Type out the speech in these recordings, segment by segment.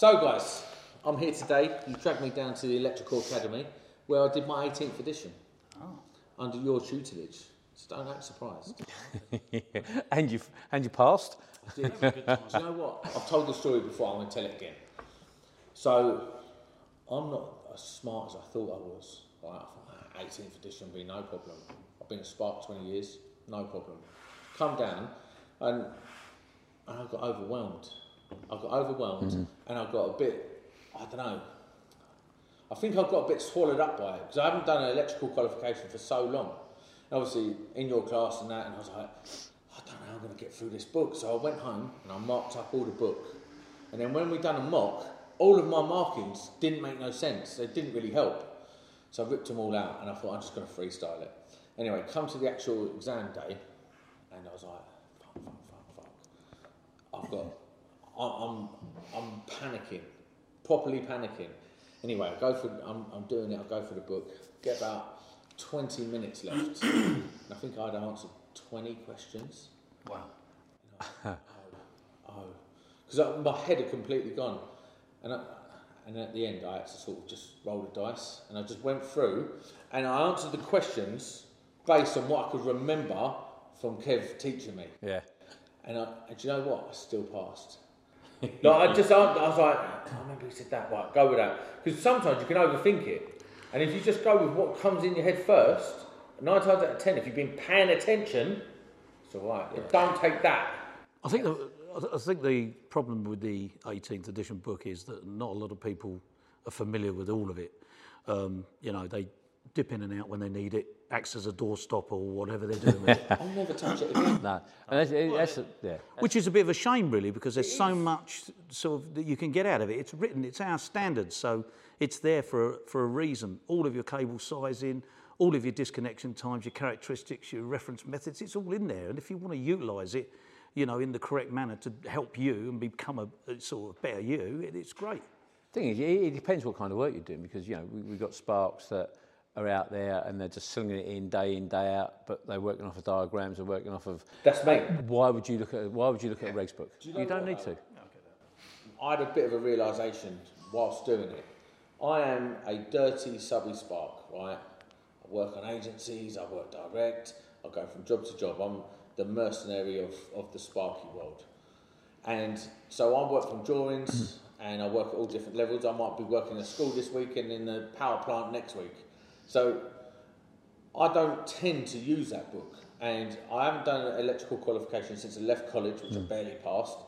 So, guys, I'm here today. You dragged me down to the Electrical Academy where I did my 18th edition under your tutelage. So don't act surprised. and you and you passed. I did. Do you know what? I've told the story before, I'm going to tell it again. So, I'm not as smart as I thought I was. Right? I thought, "Ah, 18th edition would be no problem. I've been a Spark 20 years, no problem. Come down, and, and I got overwhelmed. I got overwhelmed, mm-hmm. and I got a bit, I don't know, I think I got a bit swallowed up by it because I haven't done an electrical qualification for so long. And obviously, in your class and that, and I was like, I don't know how I'm going to get through this book. So I went home and I marked up all the book. And then when we done a mock, all of my markings didn't make no sense. They didn't really help. So I ripped them all out and I thought I'm just going to freestyle it. Anyway, come to the actual exam day, and I was like, fuck, fuck, fuck, fuck. I've got, I'm, I'm panicking, properly panicking. Anyway, I go for, I'm, I'm doing it. I go for the book. Get about 20 minutes left. and I think I'd answered 20 questions. Wow. Oh, oh, because my head had completely gone, and I, and at the end I had to sort of just roll the dice, and I just went through, and I answered the questions based on what I could remember from Kev teaching me. Yeah. And, I, and do you know what? I still passed. like I just, I, I was like, I remember he said that. Right, go with that. Because sometimes you can overthink it, and if you just go with what comes in your head first, nine times out of ten, if you've been paying attention, it's all right. Don't take that. I think the, I I think the problem with the 18th edition book is that not a lot of people are familiar with all of it. Um, you know, they dip in and out when they need it, acts as a doorstop or whatever they're doing with it. I'll never touch it again. No. And that's, that's a, yeah. Which is a bit of a shame, really, because there's so much sort of that you can get out of it. It's written, it's our standards, so it's there for a, for a reason. All of your cable sizing, all of your disconnection times, your characteristics, your reference methods, it's all in there. And if you want to utilise it, you know, in the correct manner to help you and become a, a sort of better you, it, it's great. thing is, it, it depends what kind of work you're doing because you know we, we've got sparks that are out there and they're just slinging it in day in day out, but they're working off of diagrams, they're working off of. That's me. Why would you look at Why would you look at a regs book? You, know don't what, need though? to. I had a bit of a realisation whilst doing it. I am a dirty subby spark, right? I work on agencies, I work direct, I go from job to job. I'm the mercenary of, of the sparky world. And so I work from drawings and I work at all different levels. I might be working at school this week and in the power plant next week. So I don't tend to use that book. And I haven't done an electrical qualification since I left college, which I barely passed.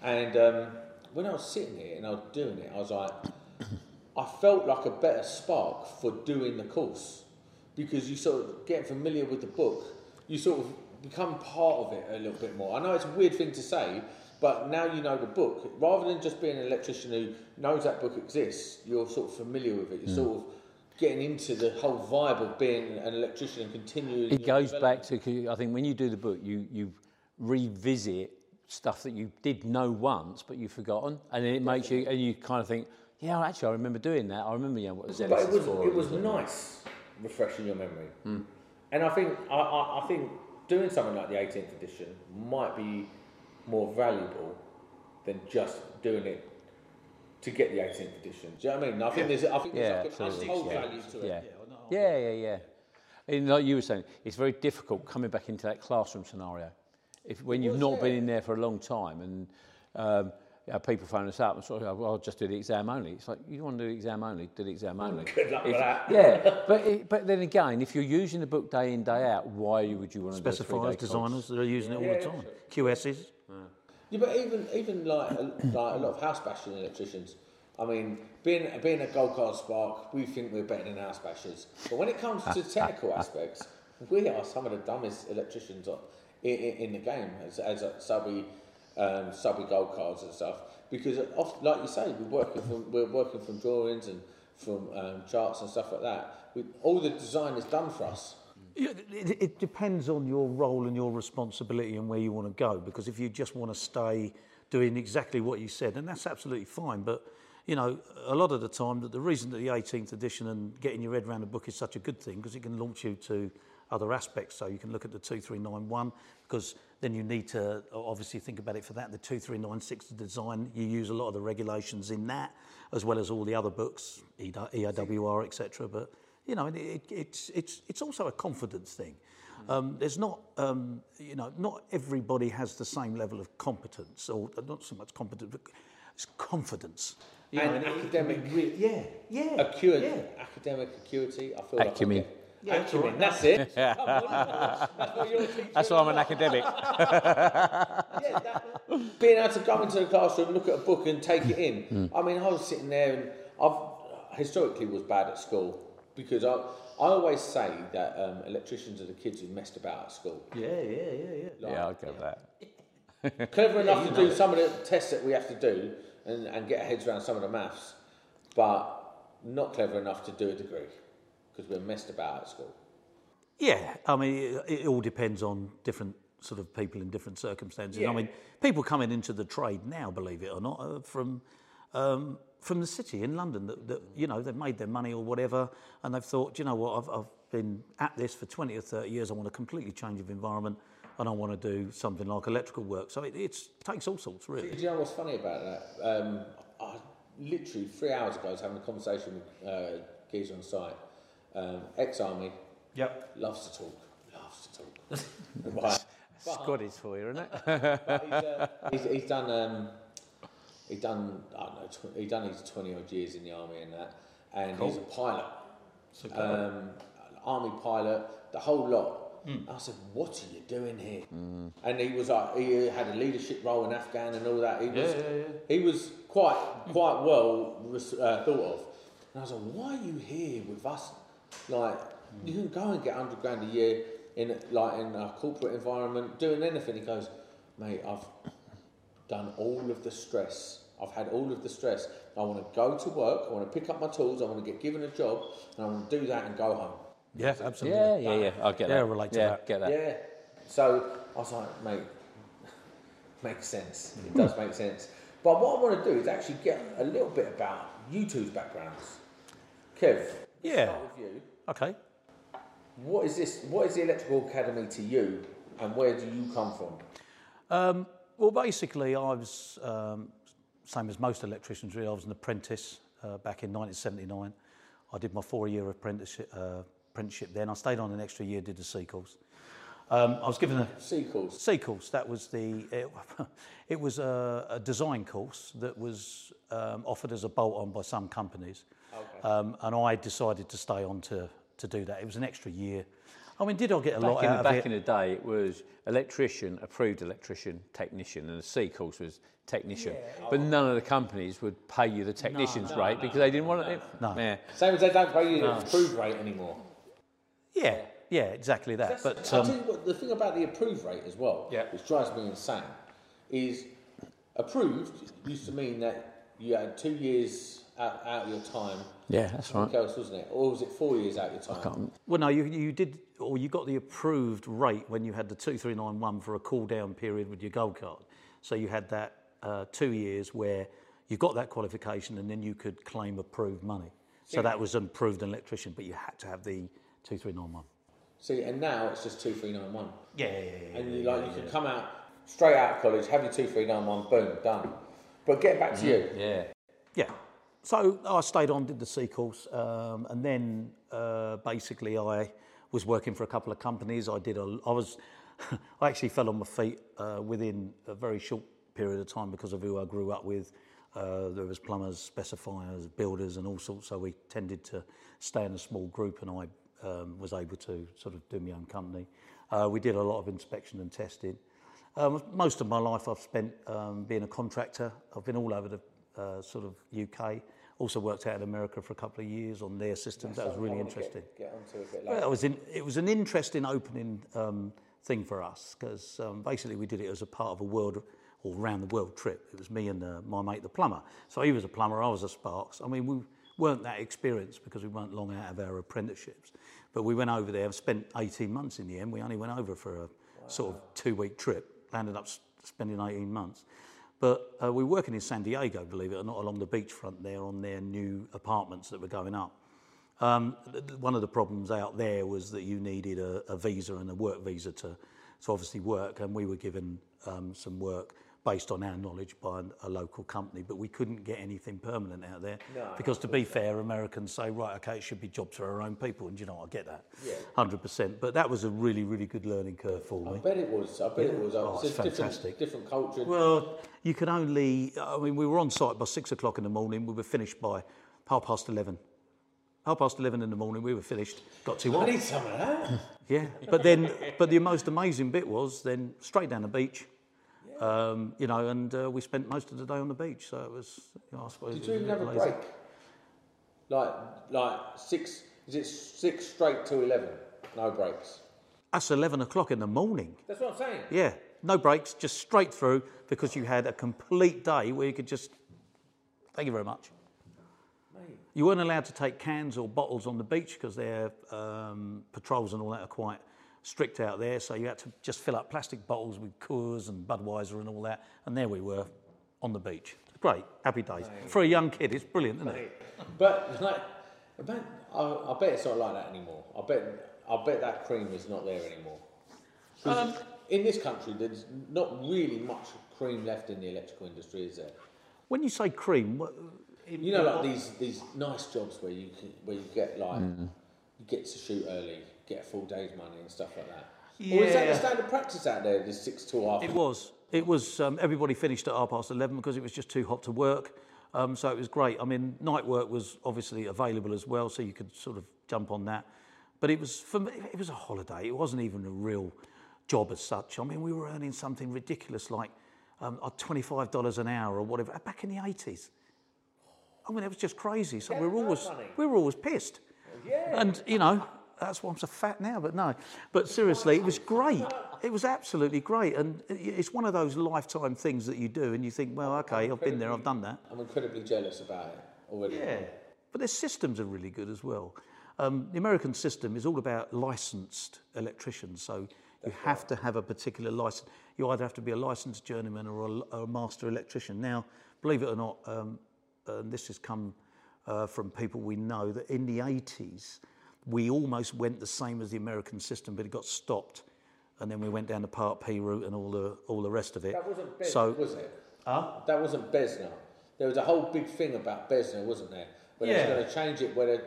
And um, when I was sitting here and I was doing it, I was like, I felt like a better spark for doing the course because you sort of get familiar with the book, you sort of become part of it a little bit more. I know it's a weird thing to say, but now you know the book. Rather than just being an electrician who knows that book exists, you're sort of familiar with it. You're sort of getting into the whole vibe of being an electrician and continuing. It goes back to I think when you do the book, you you revisit stuff that you did know once but you've forgotten, and then it makes you and you kind of think, yeah, actually, I remember doing that. I remember you know, what But Zealous it is was for. it was nice refreshing your memory, hmm. and I think I, I, I think doing something like the 18th edition might be more valuable than just doing it to get the 18th edition. Do you know what I mean? I think there's I think Yeah, there's like an absolutely. untold Yeah. value to Yeah. it. Yeah, yeah, yeah. And like you were saying, it's very difficult coming back into that classroom scenario. If when you've was, not been in there for a long time, and um, you people phone us up and sort of, well, I'll just do the exam only. It's like you want to do the exam only, do the exam only. Good luck with that. Yeah, but it, but then again, if you're using the book day in day out, why would you want to do a Specifiers, three-day course? designers, they're using it all Yeah, the yeah, time. QSs. Yeah, but even even like a, like a lot of house bashing electricians. I mean, being being a gold card spark, we think we're better than house bashers. But when it comes to technical aspects, we are some of the dumbest electricians in, in, in the game as as a subby um, subby gold cards and stuff. Because off, like you say, we're working from we're working from drawings and from um, charts and stuff like that. We, all the design is done for us. It, it depends on your role and your responsibility and where you want to go. Because if you just want to stay doing exactly what you said, and that's absolutely fine. But you know, a lot of the time, that the reason that the 18th edition and getting your head around the book is such a good thing because it can launch you to other aspects. So you can look at the 2391 because then you need to obviously think about it for that. The 2396 design, you use a lot of the regulations in that, as well as all the other books, E EAWR, etc. But you know, it, it, it's it's it's also a confidence thing. Um, there's not, um, you know, not everybody has the same level of competence, or not so much competence, but it's confidence. You And know, it- it can academic be re- yeah, yeah, Acuity, yeah. academic acuity. I feel Acumen. like I'm Yeah, that's acumen. right. That's it. That's what you're. That's why I'm an academic. Yeah, that, being able to go into the classroom, look at a book, and take it in. I mean, I was sitting there, and I've historically was bad at school because I I always say that um, electricians are the kids who messed about at school. Yeah, yeah, yeah, yeah. Like, yeah, I'll go with that. Clever enough to do some of the tests that we have to do and, and get our heads around some of the maths, but not clever enough to do a degree because we're messed about at school. Yeah, I mean, it, it all depends on different sort of people in different circumstances. Yeah. I mean, people coming into the trade now, believe it or not, uh, from um, from the city in London that, that you know they've made their money or whatever, and they've thought, you know what, I've, I've been at this for twenty or thirty years. I want a completely change of environment, and I want to do something like electrical work. So it it's, takes all sorts, really. Do you know what's funny about that? Um, I, literally three hours ago, I was having a conversation with uh, geezer on site, um, ex-army, Yep. loves to talk, loves to talk. right. Scottish for you, isn't it? But he's, uh, he's, he's done. Um, he's done. I don't know. Tw- he's done his twenty odd years in the army and that, and he's a pilot. Um, army pilot, the whole lot. I said, "What are you doing here?" And he was like, he had a leadership role in Afghan and all that. He was, he was quite, quite well res- uh, thought of. And I was like, "Why are you here with us? Like, you can go and get hundred grand a year in like in a corporate environment, doing anything." He goes, "Mate, I've done all of the stress. I've had all of the stress. I want to go to work. I want to pick up my tools. I want to get given a job, and I want to do that and go home." Yeah, absolutely. Yeah, yeah, yeah. I get Yeah, that. I relate to yeah, that. Get that. Yeah. So I was like, mate, makes sense. It does make sense. But what I want to do is actually get a little bit about you two's backgrounds. Kev, Yeah. start with you. Okay. What is this? What is the electrical academy to you, and where do you come from? Um, well, basically, I was um, same as most electricians. Really, I was an apprentice uh, back in 1979. I did my four-year apprenticeship. Uh, apprenticeship then. I stayed on an extra year, did the C course. Um, I was given a C course. C course. That was the. It, it was a, a design course that was um, offered as a bolt-on by some companies, Okay. um, and I decided to stay on to to do that. It was an extra year. I mean, did I get a lot in, out the, of back it? in the day, it was electrician, approved electrician, technician, and the C course was technician. But none of the companies would pay you the technician's rate because they didn't want it. No. Yeah. Same as they don't pay you the approved rate anymore. Yeah, yeah, exactly that. That's- but I'll um, tell you what, the thing about the approved rate as well, Yeah. which drives me insane, is approved used to mean that you had two years out, out of your time. Yeah, that's right. Something else, wasn't it? Or was it four years out of your time? Well, no, you, you did, or you got the approved rate when you had the 2391 for a cool down period with your gold card. So you had that uh, two years where you got that qualification and then you could claim approved money. So that was an approved electrician, but you had to have the 2391. See, and now it's just two three nine one, Yeah, yeah, yeah. and you like you can come out straight out of college, have your two three nine one, boom, done. But get back to you, Yeah. Yeah. So I stayed on, did the C course, um, and then uh, basically I was working for a couple of companies. I did a, I was, I actually fell on my feet uh, within a very short period of time because of who I grew up with. Uh, there was plumbers, specifiers, builders, and all sorts. So we tended to stay in a small group, and I um, was able to sort of do my own company. Uh, we did a lot of inspection and testing. Um, most of my life I've spent um, being a contractor. I've been all over the uh, sort of UK. Also worked out in America for a couple of years on their systems. that was really interesting. Get, get onto it a bit Well, it was, in, it was an interesting opening um, thing for us because um, basically we did it as a part of a world or round the world trip. It was me and uh, my mate, the plumber. So he was a plumber, I was a Sparks. I mean, we weren't that experienced because we weren't long out of our apprenticeships. But we went over there and spent 18 months in the end. We only went over for a sort of two week trip, landed up spending 18 months. But uh, we were working in San Diego, believe it or not, along the beachfront there on their new apartments that were going up. Um, one of the problems out there was that you needed a, a visa and a work visa to, to obviously work, and we were given um, some work. Based on our knowledge by a local company, but we couldn't get anything permanent out there because, to be fair, Americans say, right, okay, it should be jobs for our own people, and you know, I get that, hundred percent. But that was a really, really good learning curve for me. I bet it was. I bet it was. Oh, it's it's a different, fantastic. different culture. Well, you could only, I mean, we were on site by six o'clock in the morning. We were finished by half past 11. Half past 11 in the morning, we were finished. Got to I need some of that. Yeah. But then, but the most amazing bit was then straight down the beach, um, you know, and uh, we spent most of the day on the beach. So it was, you know, I suppose. Did you even have a break? Like, like six? Is it six straight to eleven? No breaks. That's 11 o'clock in the morning. That's what I'm saying. Yeah. No breaks, just straight through because you had a complete day where you could just, thank you very much. Mate, You weren't allowed to take cans or bottles on the beach because their um, patrols and all that are quite strict out there. So you had to just fill up plastic bottles with Coors and Budweiser and all that. And there we were on the beach. Great, happy days. For a young kid, it's brilliant, isn't it? But it's like, I bet, I, I bet it's not like that anymore. I bet, I bet that cream is not there anymore. Um, 'Cause in this country, there's not really much cream left in the electrical industry, is there? When you say cream, what, in- You know, like these these nice jobs where you can, where you get like mm. you get to shoot early, get a full day's money and stuff like that. Or is that the standard practice out there? This six to half. It was. It was. Um, everybody finished at half past eleven because it was just too hot to work. Um, so it was great. I mean, night work was obviously available as well, so you could sort of jump on that. But it was for me. It was a holiday. It wasn't even a real job as such. I mean, we were earning something ridiculous like um, uh, twenty-five dollars an hour or whatever back in the eighties. I mean, it was just crazy. So Yeah, we were always we were always pissed. Yeah. And you know, that's why I'm so fat now. But no, but seriously, it was great. It was absolutely great, and it's one of those lifetime things that you do, and you think, well, okay, I've been there, I've done that. I'm incredibly jealous about it already. Yeah, but their systems are really good as well. Um, the American system is all about licensed electricians, so you have to have a particular license. You either have to be a licensed journeyman or a, or a master electrician. Now, believe it or not, um, and this has come uh, from people we know that in the 80s, we almost went the same as the American system, but it got stopped. And then we went down the Part P route and all the all the rest of it. That wasn't Bez, so was it? Huh? That wasn't BESNA. There was a whole big thing about BESNA, wasn't there? Where they Yeah. was going to change it. Where they,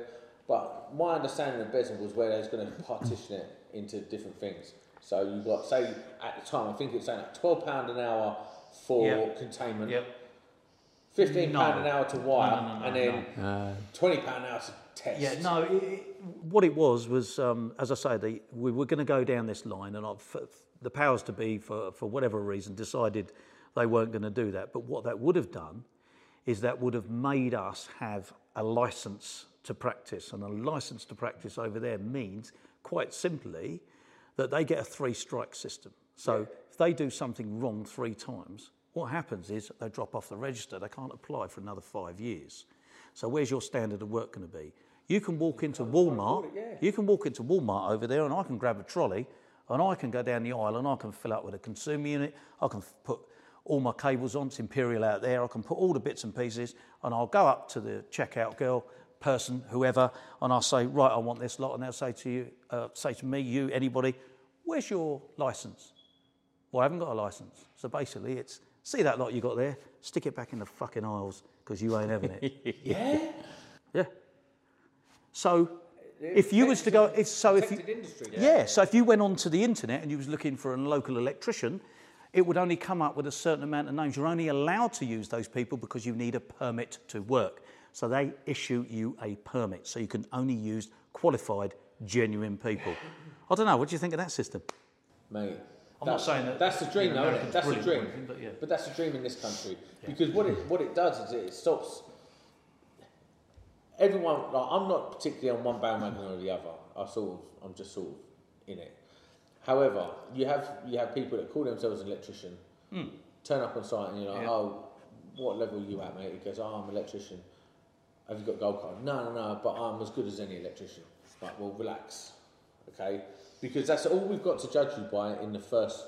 but my understanding of BESNA was where they was going to partition it into different things. So you got say at the time, I think it was saying like twelve pound an hour for Yep. containment, Yep. fifteen No. an hour to wire, no, no, and then uh. twenty pound an hour to test. Yeah, no. It, it- what it was was, um, as I say, the, we were going to go down this line, and I've, the powers to be, for for whatever reason, decided they weren't going to do that. But what that would have done is that would have made us have a license to practice, and a license to practice over there means, quite simply, that they get a three-strike system. So if they do something wrong three times, what happens is they drop off the register. They can't apply for another five years. So where's your standard of work going to be? You can walk into Walmart. You can walk into Walmart over there, and I can grab a trolley, and I can go down the aisle, and I can fill up with a consumer unit. I can put all my cables on. It's Imperial out there. I can put all the bits and pieces, and I'll go up to the checkout girl, person, whoever, and I'll say, right, I want this lot, and they'll say to you, uh, say to me, you, anybody, where's your license? Well, I haven't got a license. So basically, it's see that lot you got there, stick it back in the fucking aisles because you ain't having it. yeah. yeah. So if you was to go, if so, if you, industry. yeah. so if you went onto the internet and you was looking for a local electrician, it would only come up with a certain amount of names. You're only allowed to use those people because you need a permit to work. So they issue you a permit. So you can only use qualified, genuine people. I don't know. What do you think of that system? Mate. I'm not saying that that's the dream, though, isn't it? That's the brilliant dream. but yeah. But that's the dream in this country because what it what it does is it stops everyone. Like, I'm not particularly on one bandwagon or the other. I sort of I'm just sort of in it. However, you have you have people that call themselves an electrician, hmm. turn up on site, and you're like. Yeah. oh, what level are you at, mate? He goes, oh, I'm an electrician. Have you got a gold card? No, no, no, but I'm as good as any electrician. Like, well, relax, okay? Because that's all we've got to judge you by in the first,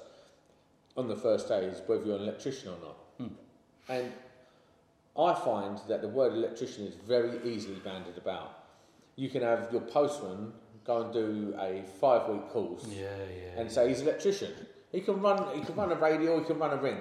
on the first day is whether you're an electrician or not. Hmm. And I find that the word electrician is very easily banded about. You can have your postman go and do a five-week course Yeah, yeah. and say he's an electrician. He can run. He can run a radio. He can run a ring,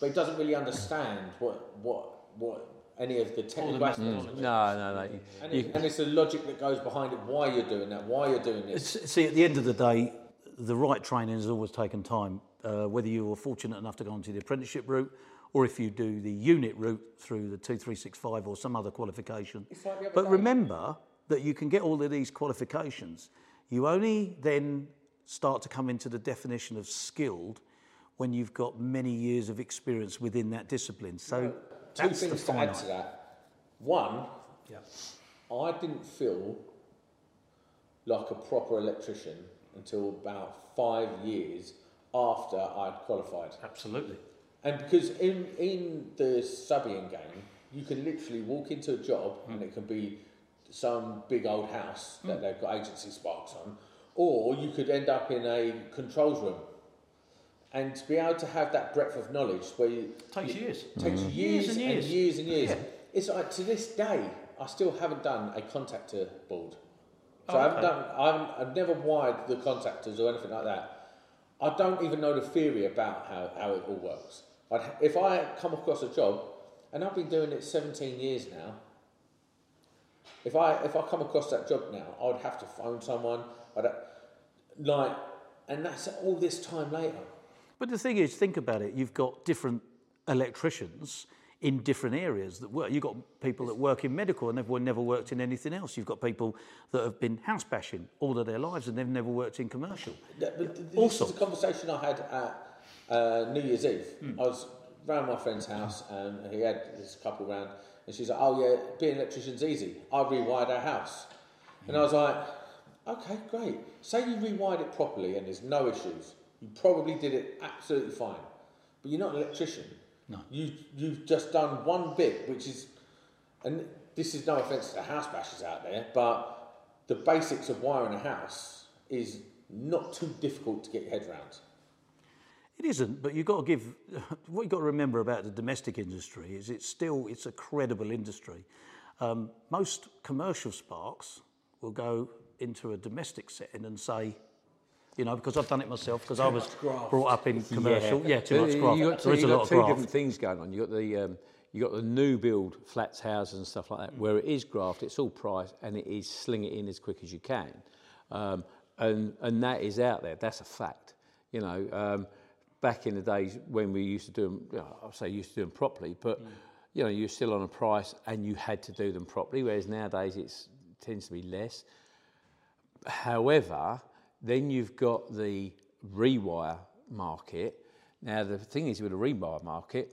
but he doesn't really understand what what what any of the technical aspects. of it. No, no, no. you- And, you- it, and it's the logic that goes behind it. Why you're doing that? Why you're doing this? See, at the end of the day, the right training has always taken time. Uh, whether you were fortunate enough to go onto the apprenticeship route, or if you do the unit route through the 2365 or some other qualification. Like But day. remember that you can get all of these qualifications. You only then start to come into the definition of skilled when you've got many years of experience within that discipline. So Two that's the things to add to that. One, Yeah. I didn't feel like a proper electrician until about five years after I'd qualified. Absolutely. And because in, in the subbing game, you can literally walk into a job and hmm. it can be some big old house that hmm. they've got agency sparks on, or you could end up in a controls room. And to be able to have that breadth of knowledge where you, Takes you- years. takes hmm. years, and and years. years and years. Yeah. It's like to this day, I still haven't done a contactor board. So Oh, I haven't okay. done. I haven't, I've never wired the contactors or anything like that. I don't even know the theory about how, how it all works. I'd, if I come across a job, and I've been doing it 17 years now. If I if I come across that job now, I would have to phone someone. I'd like, and that's all this time later. But the thing is, think about it. You've got different electricians in different areas that work. You've got people that work in medical and they've never worked in anything else. You've got people that have been house bashing all of their lives and they've never worked in commercial. Th- This Also- is a conversation I had at uh, New Year's Eve. I was round my friend's house and he had this couple round, and she's like, "Oh yeah, being an electrician's easy. I rewired our house," and I was like, "Okay, great. Say you rewired it properly and there's no issues. You probably did it absolutely fine, but you're not an electrician. No. You you've just done one bit, which is, and this is no offence to the house bashers out there, but the basics of wiring a house is not too difficult to get your head round. It isn't, but you've got to give. What you've got to remember about the domestic industry is it's still it's a credible industry. Um, most commercial sparks will go into a domestic setting and say, you know, because I've done it myself because I was brought up in commercial. Yeah, too much You graft. got two, there is you a got lot of two graft. different things going on. You got the um, you got the new build flats, houses, and stuff like that, where it is graft, it's all price, and it is sling it in as quick as you can, um, and and that is out there. That's a fact. You know, um, back in the days when we used to do them, you know, I'll say used to do them properly, but mm. you know, you're still on a price, and you had to do them properly. Whereas nowadays, it tends to be less. However, then you've got the rewire market. Now, the thing is with the rewire market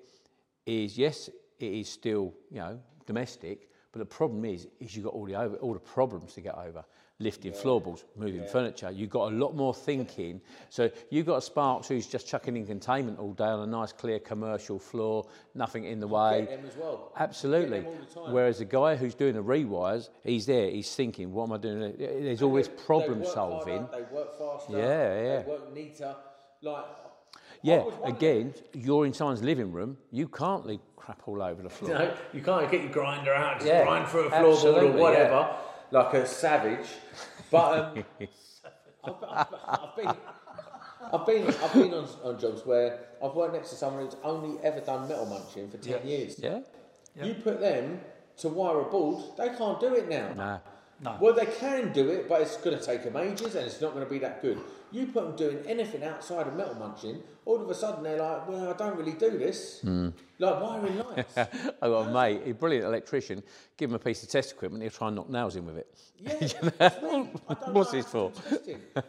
is yes, it is still you know domestic, but the problem is is you've got all the over, all the problems to get over. Lifting floorboards, moving furniture. You've got a lot more thinking. So you've got a Sparks who's just chucking in containment all day on a nice clear commercial floor, nothing in the way. Get them as well. Absolutely. All the. Whereas a guy who's doing the rewires, he's there, he's thinking, what am I doing? There's always They- they problem solving. harder, they work faster. Yeah, yeah. They work neater. Like, Yeah, I was wondering- again, you're in someone's living room, you can't leave crap all over the floor. You know, you can't get your grinder out, just Yeah, grind through a floorboard or whatever, like a savage. But um, I've, I've, I've been, I've been, I've been on, on jobs where I've worked next to someone who's only ever done metal munching for ten years. Yeah? You put them to wire a board, they can't do it now. Nah. No. Well, they can do it, but it's going to take them ages and it's not going to be that good. You put them doing anything outside of metal munching, all of a sudden they're like, well, I don't really do this. Hmm. Like wiring lights. I've got a mate, a brilliant electrician, give him a piece of test equipment, he'll try and knock nails in with it. Yeah, it's weird. I What's this for?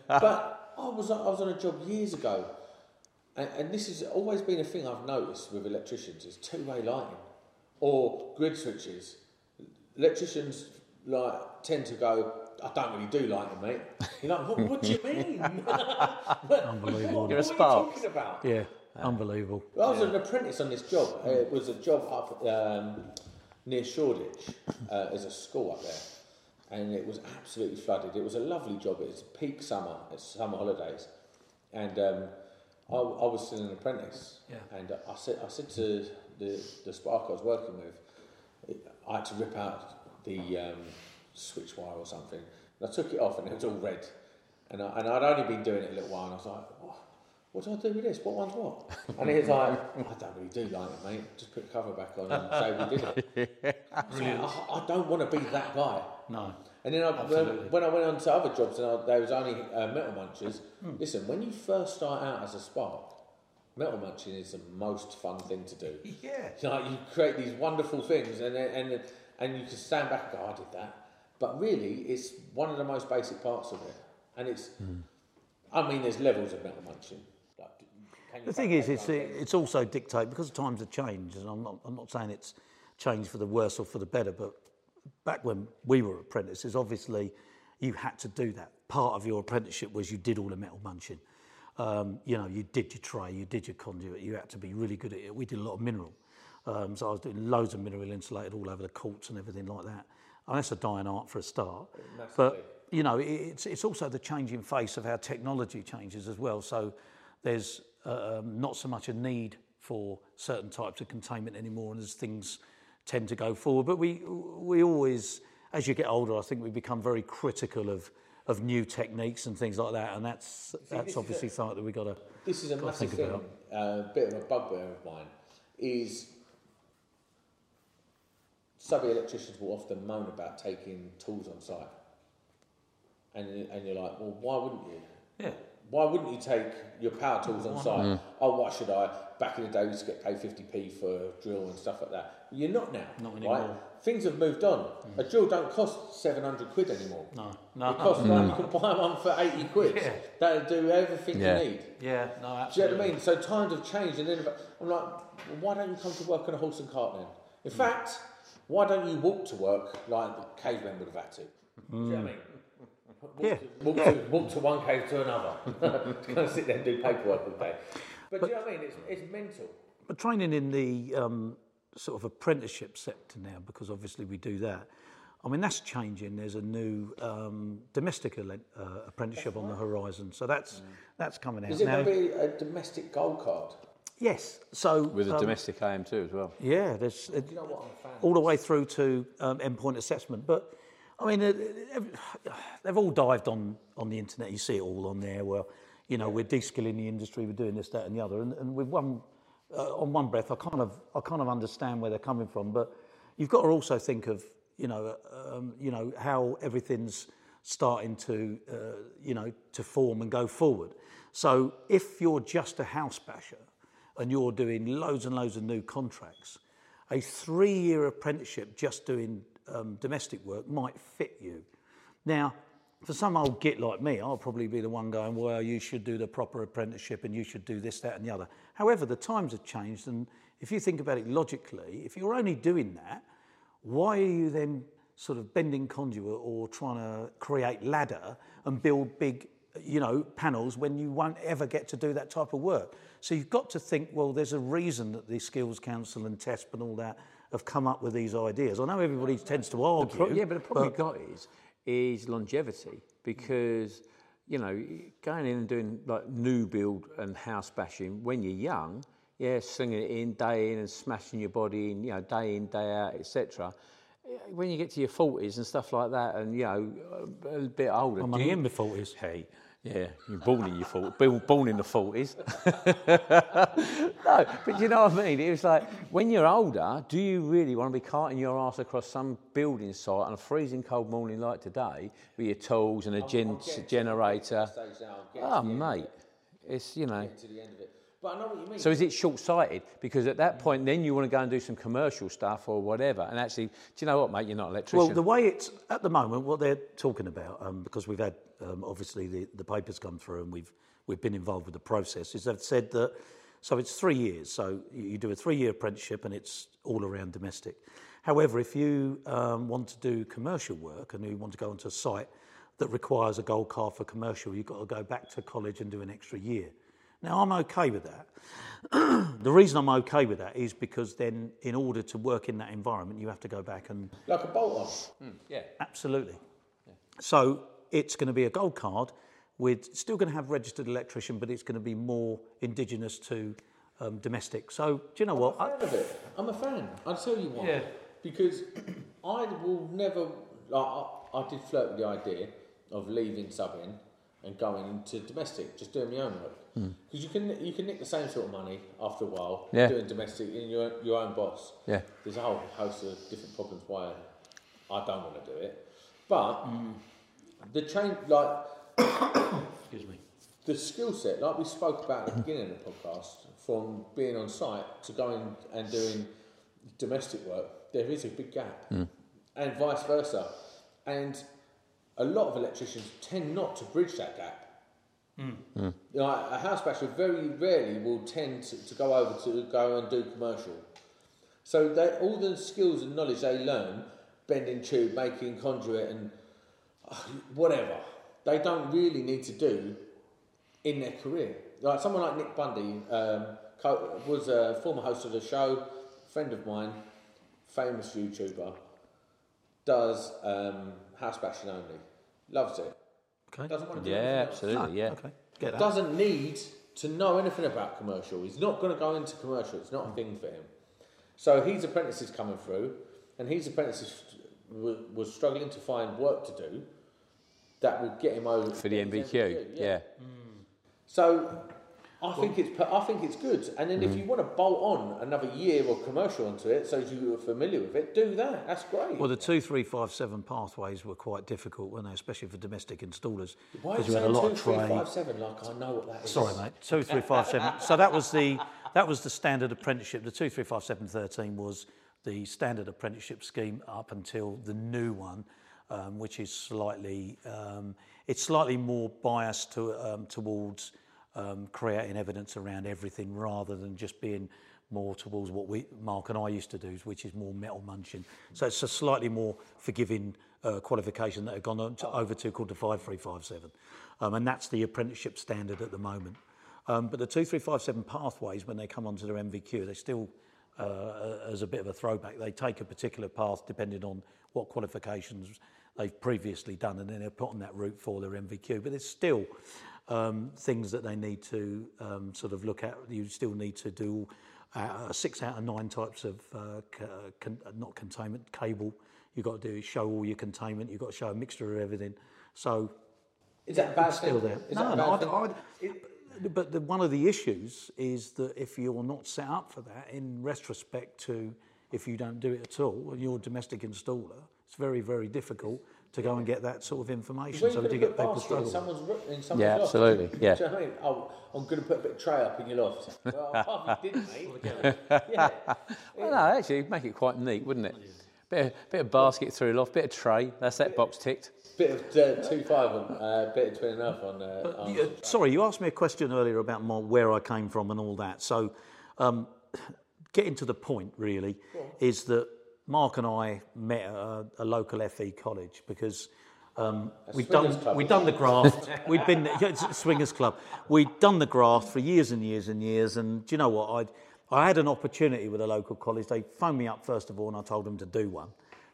but I was, I was on a job years ago, and, and this has always been a thing I've noticed with electricians is two-way lighting or grid switches. Electricians like tend to go, I don't really do lighting, mate. You're like, what, what do you mean? Unbelievable. What, You're a what spark. are you talking about? Yeah, unbelievable. I was an apprentice on this job. It was a job up um, near Shoreditch. Uh, there's a school up there, and it was absolutely flooded. It was a lovely job. It was peak summer. It's summer holidays, and um, I, I was still an apprentice. Yeah. And I said, I said to the the spark I was working with, I had to rip out the um, switch wire or something. And I took it off, and it was all red. And, I, and I'd only been doing it a little while, and I was like, oh, what do I do with this? What one's what? And he's like, I don't really do like it, mate. Just put the cover back on and say we did it. I, like, I, I don't want to be that guy. No. And then I, when, Absolutely. when I went on to other jobs and I, there was only uh, metal munchers, listen, when you first start out as a spark, metal munching is the most fun thing to do. Yeah. Like you create these wonderful things, and then- and and you can stand back and go, "I did that," but really, it's one of the most basic parts of it, and it's. I mean, there's levels of metal munching. Like, The thing is, it's it's also dictated because times have changed, and I'm not I'm not saying it's changed for the worse or for the better, but back when we were apprentices, obviously you had to do that. Part of your apprenticeship was you did all the metal munching. Um, you know, you did your tray, you did your conduit, you had to be really good at it. We did a lot of mineral. Um, so I was doing loads of mineral insulated all over the courts and everything like that. And that's a dying art for a start. But, you know, it's, it's also the changing face of how technology changes as well. So there's uh, um, not so much a need for certain types of containment anymore and as things tend to go forward. But we, we always, as you get older, I think we become very critical of, of new techniques and things like that. And that's, this that's obviously something that we've got to This is a massive thing, a bit of a bugbear of mine, is subby electricians will often moan about taking tools on site. And, you- and you're like, well, why wouldn't you? Yeah. Why wouldn't you take your power tools on site? Mm. Oh, why should I? Back in the day, we used to get paid 50p for a drill and stuff like that. You're not now. Not anymore. Mm. Things have moved on. A drill don't cost 700 quid anymore. No, no. It costs like, you can buy one for 80 quid. Yeah. That'll do everything Yeah. you need. Yeah, no, absolutely. Do you know what I mean? So times have changed, and then I'm like, well, why don't you come to work on a horse and cart then? In fact, why don't you walk to work like the cavemen would have had to? Do you know what I mean? Walk, Yeah. to, walk, to, walk to one cave to another. kind of sit there and do paperwork all day. But, do you know what I mean? It's, it's mental. But training in the um, sort of apprenticeship sector now, because obviously we do that. I mean, that's changing. There's a new um, domestic uh, apprenticeship on the horizon, so that's that's coming out Is it now. going to be a domestic gold card? Yes, so with a um, domestic AM2 as well. yeah, there's uh, You know what I'm a fan all the way through to um, endpoint assessment. But I mean, uh, ev- they've all dived on on the internet. You see it all on there. Well, you know, we're de-skilling the industry. We're doing this, that, and the other. And, and with one uh, on one breath, I kind of I kind of understand where they're coming from. But you've got to also think of you know um, you know how everything's starting to uh, you know to form and go forward. So if you're just a house basher and you're doing loads and loads of new contracts, a three year apprenticeship just doing um, domestic work might fit you. Now, for some old git like me, I'll probably be the one going, well, you should do the proper apprenticeship and you should do this, that, and the other. However, the times have changed, and if you think about it logically, if you're only doing that, why are you then sort of bending conduit or trying to create ladder and build big, you know, panels when you won't ever get to do that type of work? So you've got to think, well, there's a reason that the Skills Council and TESP and all that have come up with these ideas. I know everybody tends to argue. Pro- yeah, but the problem you've got is is longevity because you know going in and doing like new build and house bashing when you're young, yeah, slinging it in day in and smashing your body in, you know, day in day out, etc. When you get to your forties and stuff like that, and you know a bit older, I'm do only in my 40s. Hey, yeah, you're born in your forties, born, born in the forties. no, but you know what I mean. It was like when you're older, do you really want to be carting your ass across some building site on a freezing cold morning like today with your tools and a gen- generator? Stage now, I'm getting Oh, to the end of oh, mate, it's you know. It, to the end of it. But I know what you mean. So is it short-sighted? Because at that point, then you want to go and do some commercial stuff or whatever. And actually, do you know what, mate? You're not an electrician. Well, the way it's at the moment, what they're talking about, um, because we've had um, obviously the, the papers come through and we've we've been involved with the process, is they've said that so it's three years. So you, you do a three-year apprenticeship and it's all around domestic. However, if you um, want to do commercial work and you want to go onto a site that requires a gold card for commercial, you've got to go back to college and do an extra year. Now, I'm okay with that. the reason I'm okay with that is because then, in order to work in that environment, you have to go back and like a bolt on. yeah. Absolutely. So it's going to be a gold card with still going to have registered electrician, but it's going to be more indigenous to um, domestic. So do you know what? I, fan of it. I'm a fan. I'll tell you why. Yeah. Because I will never. Like, I, I did flirt with the idea of leaving subbing and going into domestic, just doing my own work. Hmm. Because you can you can nick the same sort of money after a while Yeah. doing domestic in your your own boss. Yeah. There's a whole host of different problems why I don't want to do it, but hmm. the change, like Excuse me. the skill set, like we spoke about at the beginning of the podcast, from being on site to going and doing domestic work, there is a big gap, hmm. and vice versa. And a lot of electricians tend not to bridge that gap. You know, a house basher very rarely will tend to, to go over to go and do commercial. So they, all the skills and knowledge they learn, bending tube, making conduit, and uh, whatever, they don't really need to do in their career. Like someone like Nick Bundy um, co- was a former host of the show, friend of mine, famous YouTuber, does um, house bashing only, loves it. Okay. Doesn't want to do Yeah, anything else. absolutely. Ah, yeah. Okay. Get that. Doesn't need to know anything about commercial. He's not going to go into commercial. It's not a hmm. thing for him. So his apprentices coming through, and his apprentices w- was struggling to find work to do that would get him over For the his NVQ. Yeah. So I think it's I think it's good. And then if Mm. you want to bolt on another year of commercial onto it, so you're familiar with it, do that. That's great. Well, the two, three, five, seven pathways were quite difficult, weren't they? Especially for domestic installers, Why because is you had a lot two, of three, five. Like I know what that is. Sorry, mate. Two, three, five, seven. So that was the that was the standard apprenticeship. The two, three, five, seven, thirteen was the standard apprenticeship scheme up until the new one, um, which is slightly um, it's slightly more biased to um, towards um, creating evidence around everything rather than just being more towards what we Mark and I used to do, which is more metal munching. So it's a slightly more forgiving uh, qualification that have gone on to, over to called the five three five seven, um, and that's the apprenticeship standard at the moment. Um, but the 2357 pathways, when they come onto their NVQ, they still, uh, as a bit of a throwback, they take a particular path depending on what qualifications they've previously done, and then they're put on that route for their NVQ. But there's still um, things that they need to um, sort of look at. You still need to do uh, six out of nine types of, uh, uh, con- not containment, cable. You've got to do show all your containment. You've got to show a mixture of everything. So Is that a bad still there. Is no, no. I'd. I'd, but the, one of the issues is that if you're not set up for that, in retrospect to if you don't do it at all, and you're a domestic installer, it's very, very difficult to go and get that sort of information. When So you we do get people struggling. in someone's, in someone's Yeah, loft, absolutely, Do yeah. you know what I mean? Oh, I'm going to put a bit of tray up in your loft. well, apart from didn't, mate. yeah. Well, no, actually, it'd make it quite neat, wouldn't it? Bit of, bit of basket through loft, bit of tray. That's that box ticked. Bit of uh, two five on, uh, bit of two and a half on. Uh, on Yeah, sorry, you asked me a question earlier about my, where I came from and all that. So, um, getting to the point really is that Mark and I met at a, a local FE college because um, we'd done club, we'd done the graft. we'd been yeah, swingers club. We'd done the graft for years and years and years. And do you know what? I'd I had an opportunity with a local college. They phoned me up first of all, and I told them to do one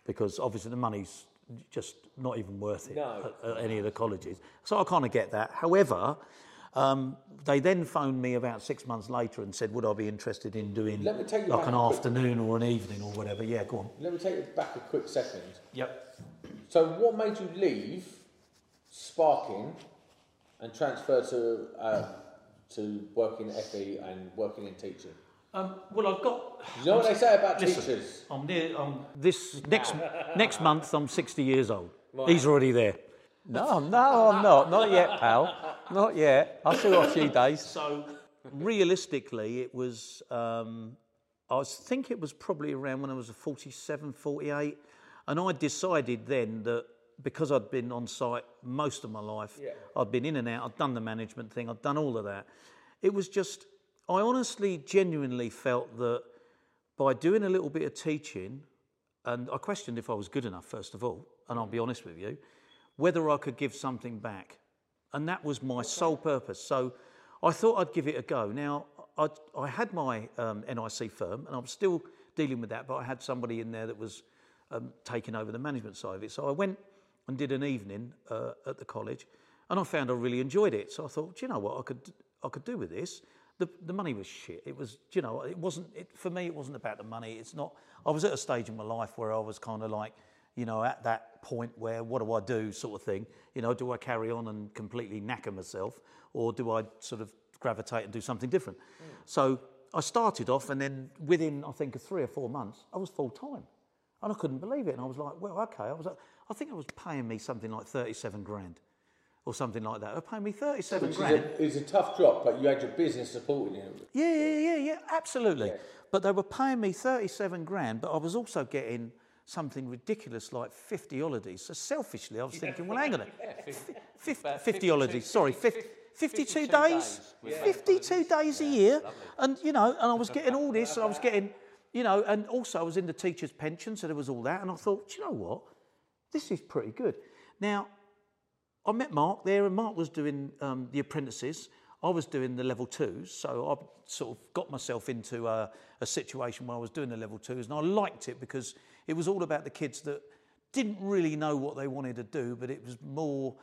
because obviously the money's just not even worth it No. at, at any of the colleges. So I kind of get that. However, um, they then phoned me about six months later and said, would I be interested in doing Let me take you like an a quick- afternoon or an evening or whatever? Yeah, go on. Let me take you back a quick second. Yep. So, what made you leave sparking and transfer to uh, to working FE and working in teaching? Um, well, I've got. You know what they say about Listen. teachers? I'm near. I'm this next next month. I'm 60 years old. He's already there. No, no, I'm not. Not yet, pal. Not yet. I've still got a few days. So realistically, it was. Um, I was think it was probably around when I was a 47, 48, and I decided then that because I'd been on site most of my life, Yeah. I'd been in and out. I'd done the management thing. I'd done all of that. It was just. I honestly, genuinely felt that by doing a little bit of teaching, and I questioned if I was good enough, first of all, and I'll be honest with you, whether I could give something back. And that was my sole purpose. So I thought I'd give it a go. Now, I, I had my um, NIC firm, and I'm still dealing with that, but I had somebody in there that was um, taking over the management side of it. So I went and did an evening uh, at the college, and I found I really enjoyed it. So I thought, do you know what I could I could do with this? The, the money was shit. It was, you know, it wasn't, it, for me, it wasn't about the money. It's not, I was at a stage in my life where I was kind of like, you know, at that point where what do I do, sort of thing. You know, do I carry on and completely knacker myself, or do I sort of gravitate and do something different? Mm. So I started off, and then within I think of three or four months, I was full time, and I couldn't believe it. And I was like, well, okay. I was, like, I think I was paying me something like thirty-seven grand, or something like that. They were paying me thirty-seven Which is grand. a, is a tough drop, but you had your business supporting you. Yeah, yeah, yeah, yeah, absolutely. But they were paying me 37 grand, but I was also getting something ridiculous like 50 holidays. So selfishly, I was thinking, well, hang on a minute. 50, 50 holidays, sorry, 50, 52 days? 52 days a year. And, you know, and I was getting all this, and I was getting, you know, and also I was in the teacher's pension, so there was all that. And I thought, you know what? This is pretty good. Now, I met Mark there, and Mark was doing um, the apprentices. I was doing the level twos, so I sort of got myself into a, a situation where I was doing the level twos, and I liked it because it was all about the kids that didn't really know what they wanted to do, but it was more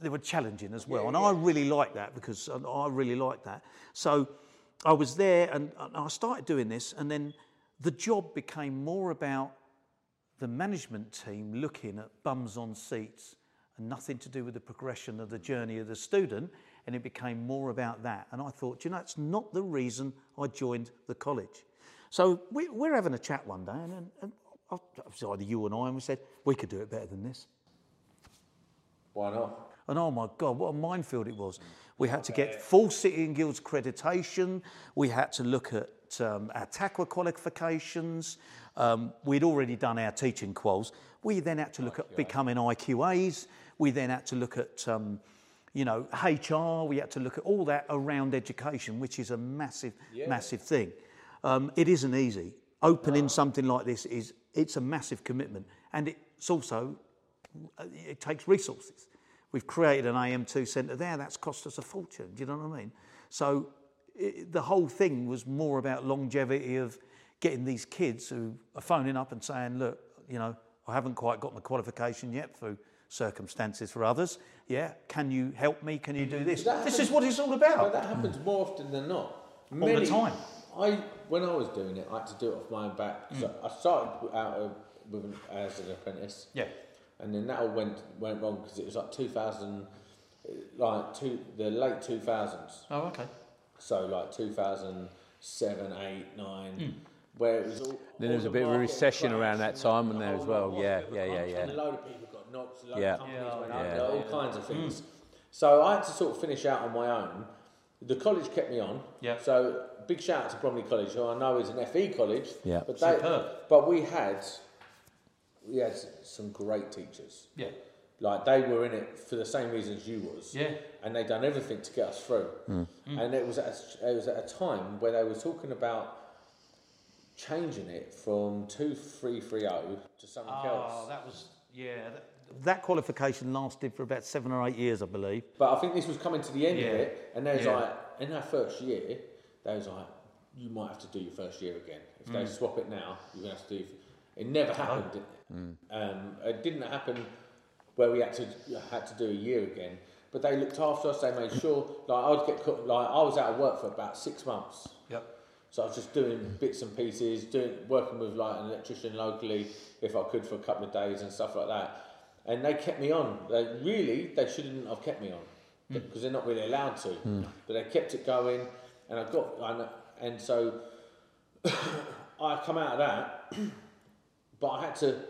they were challenging as well, and I really liked that because I I really liked that. So I was there, and, and I started doing this, and then the job became more about the management team looking at bums on seats and nothing to do with the progression of the journey of the student. And it became more about that. And I thought, you know, it's not the reason I joined the college. So we, we're having a chat one day, and, and, and I- it was either you and I, and we said, we could do it better than this. Why not? And oh my God, what a minefield it was. We had to get full City and Guilds accreditation. We had to look at um, our TAQA qualifications. Um, we'd already done our teaching quals. We then had to look at becoming IQAs. We then had to look at, um, you know, HR. We had to look at all that around education, which is a massive, massive thing. Um, it isn't easy. Opening something like this is it's a massive commitment, and it's also uh, it takes resources. We've created an AM2 centre there, that's cost us a fortune, do you know what I mean? So it, the whole thing was more about longevity of getting these kids who are phoning up and saying, look, you know, I haven't quite got my qualification yet through circumstances for others. Yeah, can you help me? Can you do this? That This is what it's all about. But about. that happens more often than not. All the time. I when I was doing it, I had to do it off my own back. Mm. So I started out uh, with an, as an apprentice, Yeah. and then that all went went wrong because it was like 2000, uh, like two the late 2000s. Oh, okay. So like 2007, 8, 9, where it was all. Then there all was a bit of a recession around that time, and there, as well? lot of Yeah, market yeah, yeah, crashed yeah. And a load of people got knocked, a Yeah. of companies went Yeah. under, all kinds of things. Mm. So I had to sort of finish out on my own. The college kept me on. Yeah. So big shout out to Bromley College, who I know is an FE college. Yeah. But they, Superb. but we had, we had some great teachers. Yeah. Like they were in it for the same reasons you was. Yeah. And they done everything to get us through. Mm. Mm. And it was at a, it was at a time where they were talking about changing it from two three three zero to something Oh, else. that was, yeah. That, that qualification lasted for about seven or eight years, I believe. But I think this was coming to the end Yeah. of it, and they was Yeah. like, in our first year, they was like, you might have to do your first year again. If Mm. they swap it now, you're gonna have to do. It never happened. did it? Mm. Um, it didn't happen where we had to had to do a year again. But they looked after us. They made sure. Like I'd get cut- like I was out of work for about six months. Yep. So I was just doing bits and pieces, doing working with like an electrician locally if I could for a couple of days and stuff like that. And they kept me on. They really they shouldn't have kept me on hmm. because they're not really allowed to. Hmm. But they kept it going, and I got and, and so I come out of that, but I had to.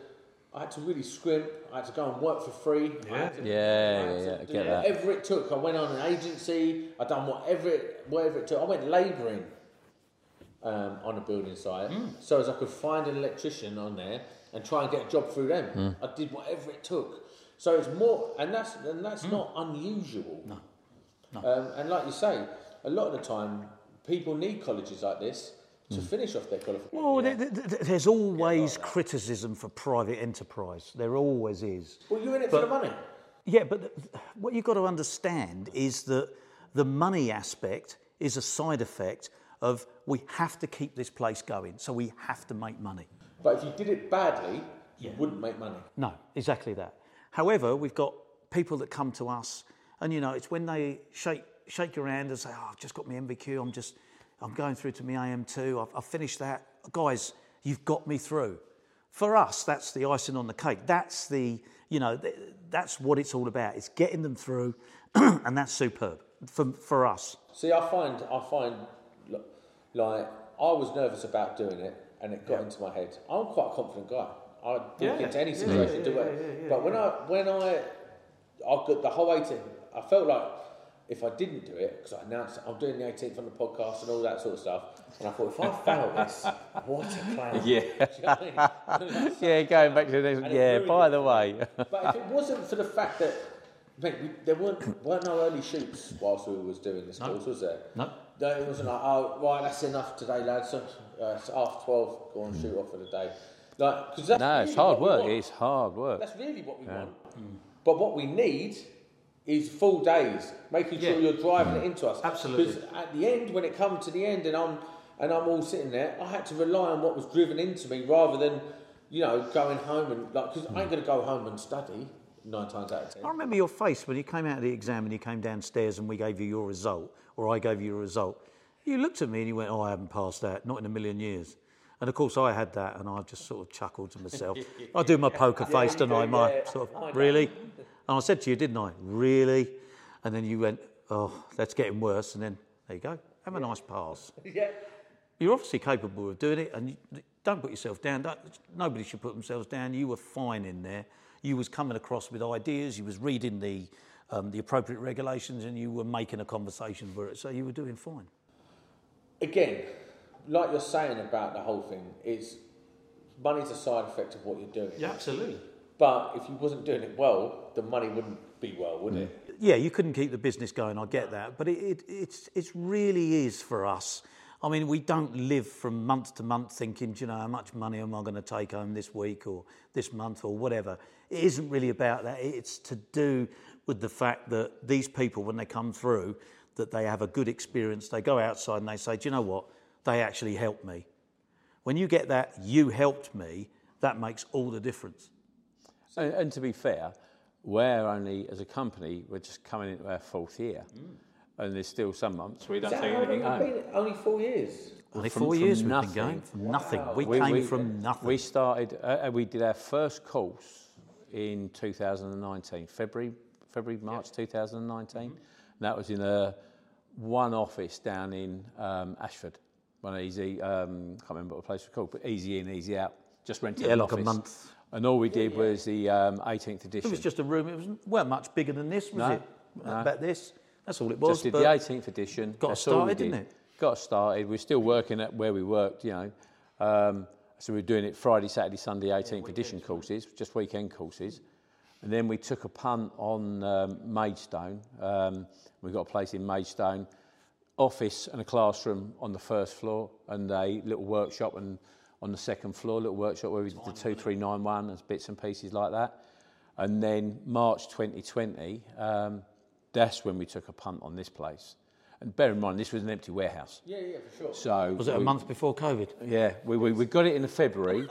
I had to really scrimp. I had to go and work for free. To- Yeah, yeah, yeah, get that. Whatever it took. I went on an agency. I done whatever it, whatever it took. I went labouring um, on a building site hmm. so as I could find an electrician on there and try and get a job through them. Hmm. I did whatever it took. So it's more, and that's and that's hmm. not unusual. No, Um, and like you say, a lot of the time, people need colleges like this to hmm. finish off their qualification. Well, th- th- th- there's always criticism for private enterprise. There always is. well, you're in it for the money. Yeah, but th- what you've got to understand is that the money aspect is a side effect of we have to keep this place going, so we have to make money. But if you did it badly, you wouldn't make money. No, exactly that. However, we've got people that come to us, and you know, it's when they shake shake your hand and say, "Oh, I've just got my NVQ. I'm just, I'm going through to my AM2. I've, I've finished that, guys. You've got me through. For us, that's the icing on the cake. That's the, you know, th- that's what it's all about. It's getting them through, and that's superb for, for us. See, I find I find like I was nervous about doing it, and it got into my head. I'm quite a confident guy. I walk Yeah. into any situation, yeah, do yeah, it. yeah, but when I when I I got the whole 18, I felt like if I didn't do it because I announced I'm doing the 18th on the podcast and all that sort of stuff, and I thought if I fail this, what a clown. Yeah. You know I mean? Yeah, going back to the next Yeah, by the way. But if it wasn't for the fact that, mate, we, there weren't weren't no early shoots whilst we was doing this course, was there? No. No, it wasn't like, oh, right, that's enough today, lads. Uh, it's half twelve. Go and shoot off for the day. Like, cause that's No, it's hard work. It's hard work. That's really what we want. But what we need is full days, making sure you're driving it into us. Absolutely. Because at the end, when it comes to the end, and I'm and I'm all sitting there, I had to rely on what was driven into me rather than, you know, going home and like because I ain't going to go home and study nine times out of ten. I remember your face when you came out of the exam and you came downstairs and we gave you your result, or I gave you your result. You looked at me and you went, "Oh, I haven't passed that, not in a million years." And of course, I had that, and I just sort of chuckled to myself. I do my poker face, you don't I? My yeah. sort of really. And I said to you, didn't I? Really? And then you went, "Oh, that's getting worse." And then there you go. Have a nice pass. yeah. You're obviously capable of doing it, and you, don't put yourself down. Don't, nobody should put themselves down. You were fine in there. You was coming across with ideas. You was reading the um, the appropriate regulations, and you were making a conversation for it. So you were doing fine. Again, like you're saying about the whole thing, is money's a side effect of what you're doing. Yeah, absolutely. But if you wasn't doing it well, the money wouldn't be well, would it? Yeah, you couldn't keep the business going. I get that, but it, it it's it really is for us. I mean, we don't live from month to month thinking, "Do you know, how much money am I going to take home this week or this month or whatever. It isn't really about that. It's to do with the fact that these people, when they come through, that they have a good experience. They go outside and they say, "Do you know what? They actually helped me." When you get that, you helped me. That makes all the difference. And, and to be fair, we're only, as a company, we're just coming into our fourth year. And there's still some months we don't Is take anything home. Only four years. Only From- four from years we've nothing. been going from nothing. We, came from nothing. We started, uh, uh, we did our first course in 2019, February, February, March 2019. Mm-hmm. And that was in a one office down in um, Ashford. One easy, um, can't remember what the place was called, but easy in, easy out. Just rented Yeah, an like a month. And all we did was the um, 18th edition. It was just a room. It wasn't well much bigger than this, was No, it? no. About this. That's all it was. Just did but the 18th edition. got That's started, didn't it? Got started. We're still working at where we worked, you know. Um, so we're doing it Friday, Saturday, Sunday, 18th edition courses, just weekend courses. And then we took a punt on um, Maidstone. Um, we got a place in Maidstone, office and a classroom on the first floor, and a little workshop and on the second floor, little workshop where we did the 2391 and bits and pieces like that. And then March 2020, um, that's when we took a punt on this place. And bear in mind, this was an empty warehouse. Yeah, yeah, for sure. So was it a we- month before COVID? yeah, we, we, we got it in February.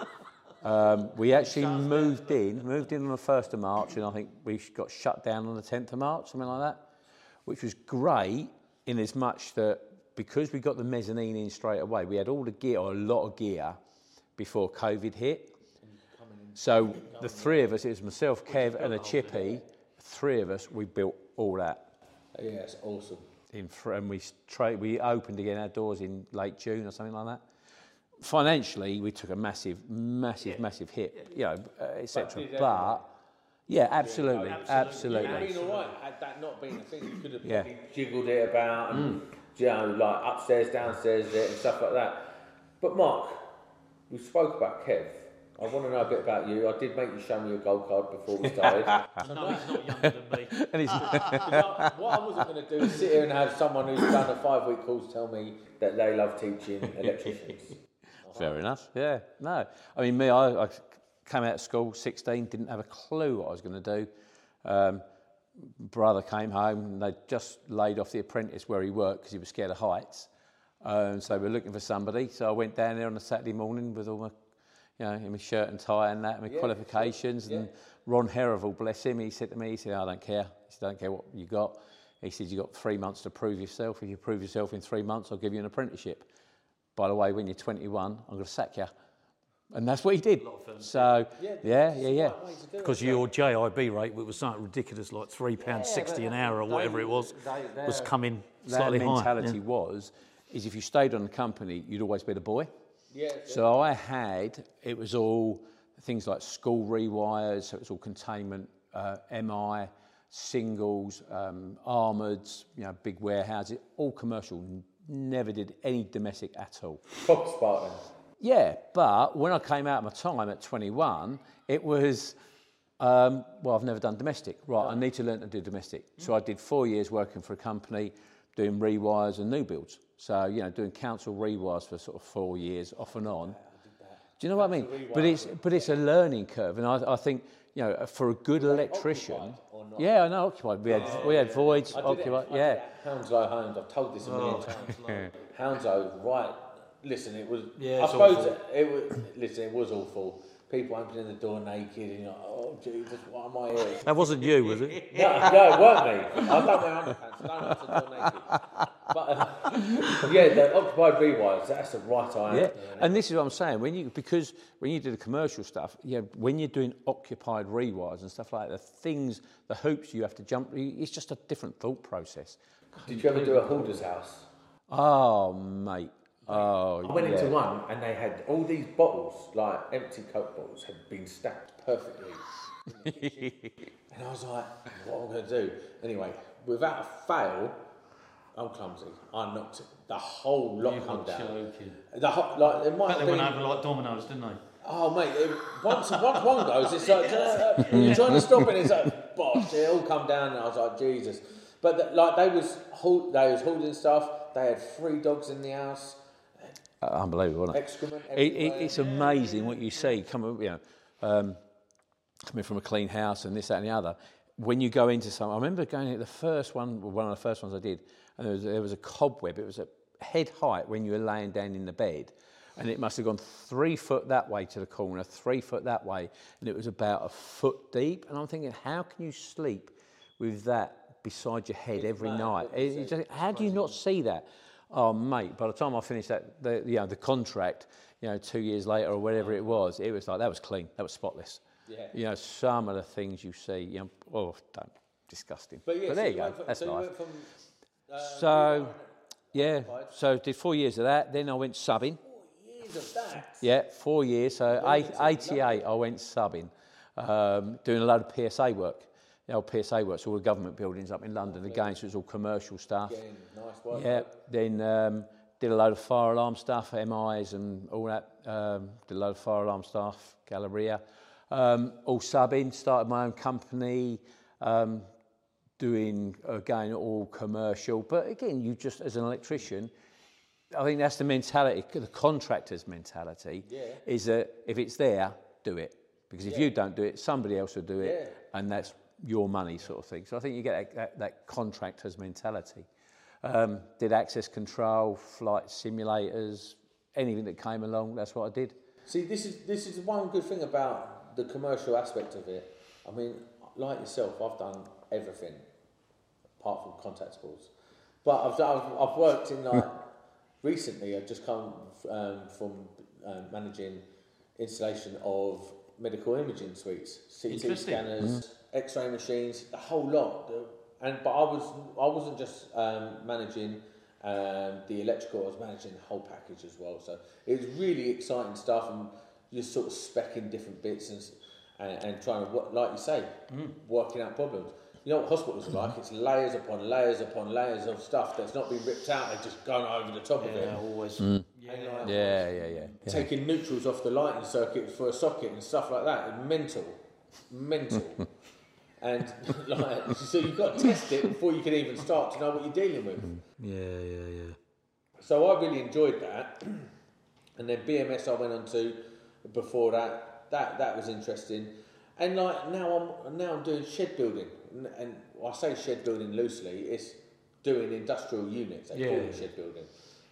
Um, we actually moved in, moved in on the 1st of March, and I think we got shut down on the 10th of March, something like that, which was great in as much that because we got the mezzanine in straight away, we had all the gear, or a lot of gear, before COVID hit. So the three of us, it was myself, Kev, and a chippy, three of us, we built all that Yeah, it's awesome. in fr- and we tra- we opened again our doors in late June or something like that. Financially, we took a massive, massive, massive hit, you know, uh, etc. did But yeah, absolutely, It'd absolutely. have been all right had that not been a thing. You could have Yeah. jiggled it about and, you know, like upstairs, downstairs, it and stuff like that. But Mark, we spoke about Kev. I want to know a bit about you. I did make you show me your gold card before we started. No, he's not younger than me. And it's, I- what I wasn't going to do is sit here and have someone who's done a five week course tell me that they love teaching electricians. Fair enough. Yeah, no. I mean, me, I, I came out of school 16, didn't have a clue what I was going to do. Um, brother came home and they just laid off the apprentice where he worked because he was scared of heights. Um, so we were looking for somebody. So I went down there on a Saturday morning with all my, you know, in my shirt and tie and that, and my Yeah, qualifications. sure. And Ron Herrival, bless him, he said to me, he said, I don't care. He said, I don't care what you got. He said, you've got three months to prove yourself. If you prove yourself in three months, I'll give you an apprenticeship. By the way, when you're 21, I'm going to sack you. and that's what he did. So yeah, yeah, yeah. yeah. Right way to do it. Because your JIB rate, which was something ridiculous, like three pounds sixty an hour or whatever it was, they- was coming That slightly higher. mentality was is if you stayed on the company, you'd always be the boy. Yeah, So I had it was all things like school rewires, so it was all containment, uh, MI, singles, um, armoured, you know, big warehouses, all commercial. Never did any domestic at all. Proper Spartan. Yeah, but when I came out of my time at 21, it was, um, well, I've never done domestic. Right, I need to learn to do domestic. So I did four years working for a company doing rewires and new builds. So, you know, doing council rewires for sort of four years off and on. Do you know what I mean? But it's, but it's a learning curve. And I, I think, you know, for a good electrician. Occupied or not? Yeah, I know, occupied. We had, we had oh, voids, I did it. occupied. I did Yeah. it at Hounslow Homes. I've told this a million oh. times. Hounslow, right? Listen, it was. Yeah, I it's suppose awful. it, it was. Listen, it was awful. People opening the door naked, and you're like, oh Jesus, what am I here? That wasn't you, was it? No, no, it weren't me. I don't wear underpants. I don't have to go naked. But uh, yeah, the occupied rewires. That's the right eye. Yeah, and this is what I'm saying. When you because when you do the commercial stuff, yeah, when you're doing occupied rewires and stuff like that, the things, the hoops you have to jump, it's just a different thought process. Did you ever do a hoarder's house? Oh, mate. Oh, I went yeah. into one and they had all these bottles, like empty Coke bottles, had been stacked perfectly. and I was like, what am I going to do? Anyway, without a fail, I'm clumsy. I knocked it. The whole lot come down. The whole, like, it might have been, went over like dominoes, didn't they? oh mate, it, once, once one goes, it's like, uh, you're trying to stop it, it's like, bosh, it all come down and I was like, Jesus. But the, like they was, haul- they was holding stuff, they had three dogs in the house, unbelievable, isn't it? excrement It, it, it's amazing what you see coming, you know, um, coming from a clean house and this, that, and the other. When you go into some, I remember going into the first one, one of the first ones I did, and there was, there was a cobweb. It was a head height when you were laying down in the bed, and it must have gone three foot that way to the corner, three foot that way, and it was about a foot deep. And I'm thinking, how can you sleep with that beside your head every mad, night? It- it just- how do you not see that? Oh, mate! By the time I finished that, the, you know, the contract, you know, two years later or whatever it was, it was like that was clean, that was spotless. Yeah. You know, some of the things you see, you know, oh, don't, disgusting. But yeah, so there you go. from- That's so life. from, uh, So, yeah. So did four years of that. Then I went subbing. years of that. Yeah, four years. So eight, 88, I went subbing, um, doing a lot of PSA work. The old PSA work, so all the government buildings up in London again, so it was all commercial stuff. Again, nice work. Yeah, then um, did a load of fire alarm stuff, MIs and all that. Um, did a load of fire alarm stuff, Galleria. Um, all subbing, started my own company, um, doing, again, all commercial. But again, you just, as an electrician, I think that's the mentality, the contractor's mentality, yeah. is that if it's there, do it. Because if you don't do it, somebody else will do it, and that's your money sort of thing. So I think you get that, that, that contractor's mentality. Um, did access control, flight simulators, anything that came along, that's what I did. See, this is this is one good thing about the commercial aspect of it. I mean, like yourself, I've done everything apart from contactables, but I've done, I've, I've worked in like recently. I've just come um, from um, managing installation of medical imaging suites, CT Interesting. scanners, X-ray machines, the whole lot. And but I was I wasn't just um, managing um, the electrical. I was managing the whole package as well. So it was really exciting stuff, and you're sort of specking different bits and and, and trying to, wo- like you say, working out problems. You know what hospitals are like? It's layers upon layers upon layers of stuff that's not been ripped out. They're just going over the top of it. Mm. Yeah, always. And, like, Yeah, yeah, yeah. taking neutrals off the lighting circuit for a socket and stuff like that. Mental, mental. and like, so you've got to test it before you can even start to know what you're dealing with. Yeah, yeah, yeah. So I really enjoyed that. And then BMS I went on to before that. That that was interesting. And like now I'm now I'm doing shed building, and, and I say shed building loosely. It's doing industrial units. They call it shed building.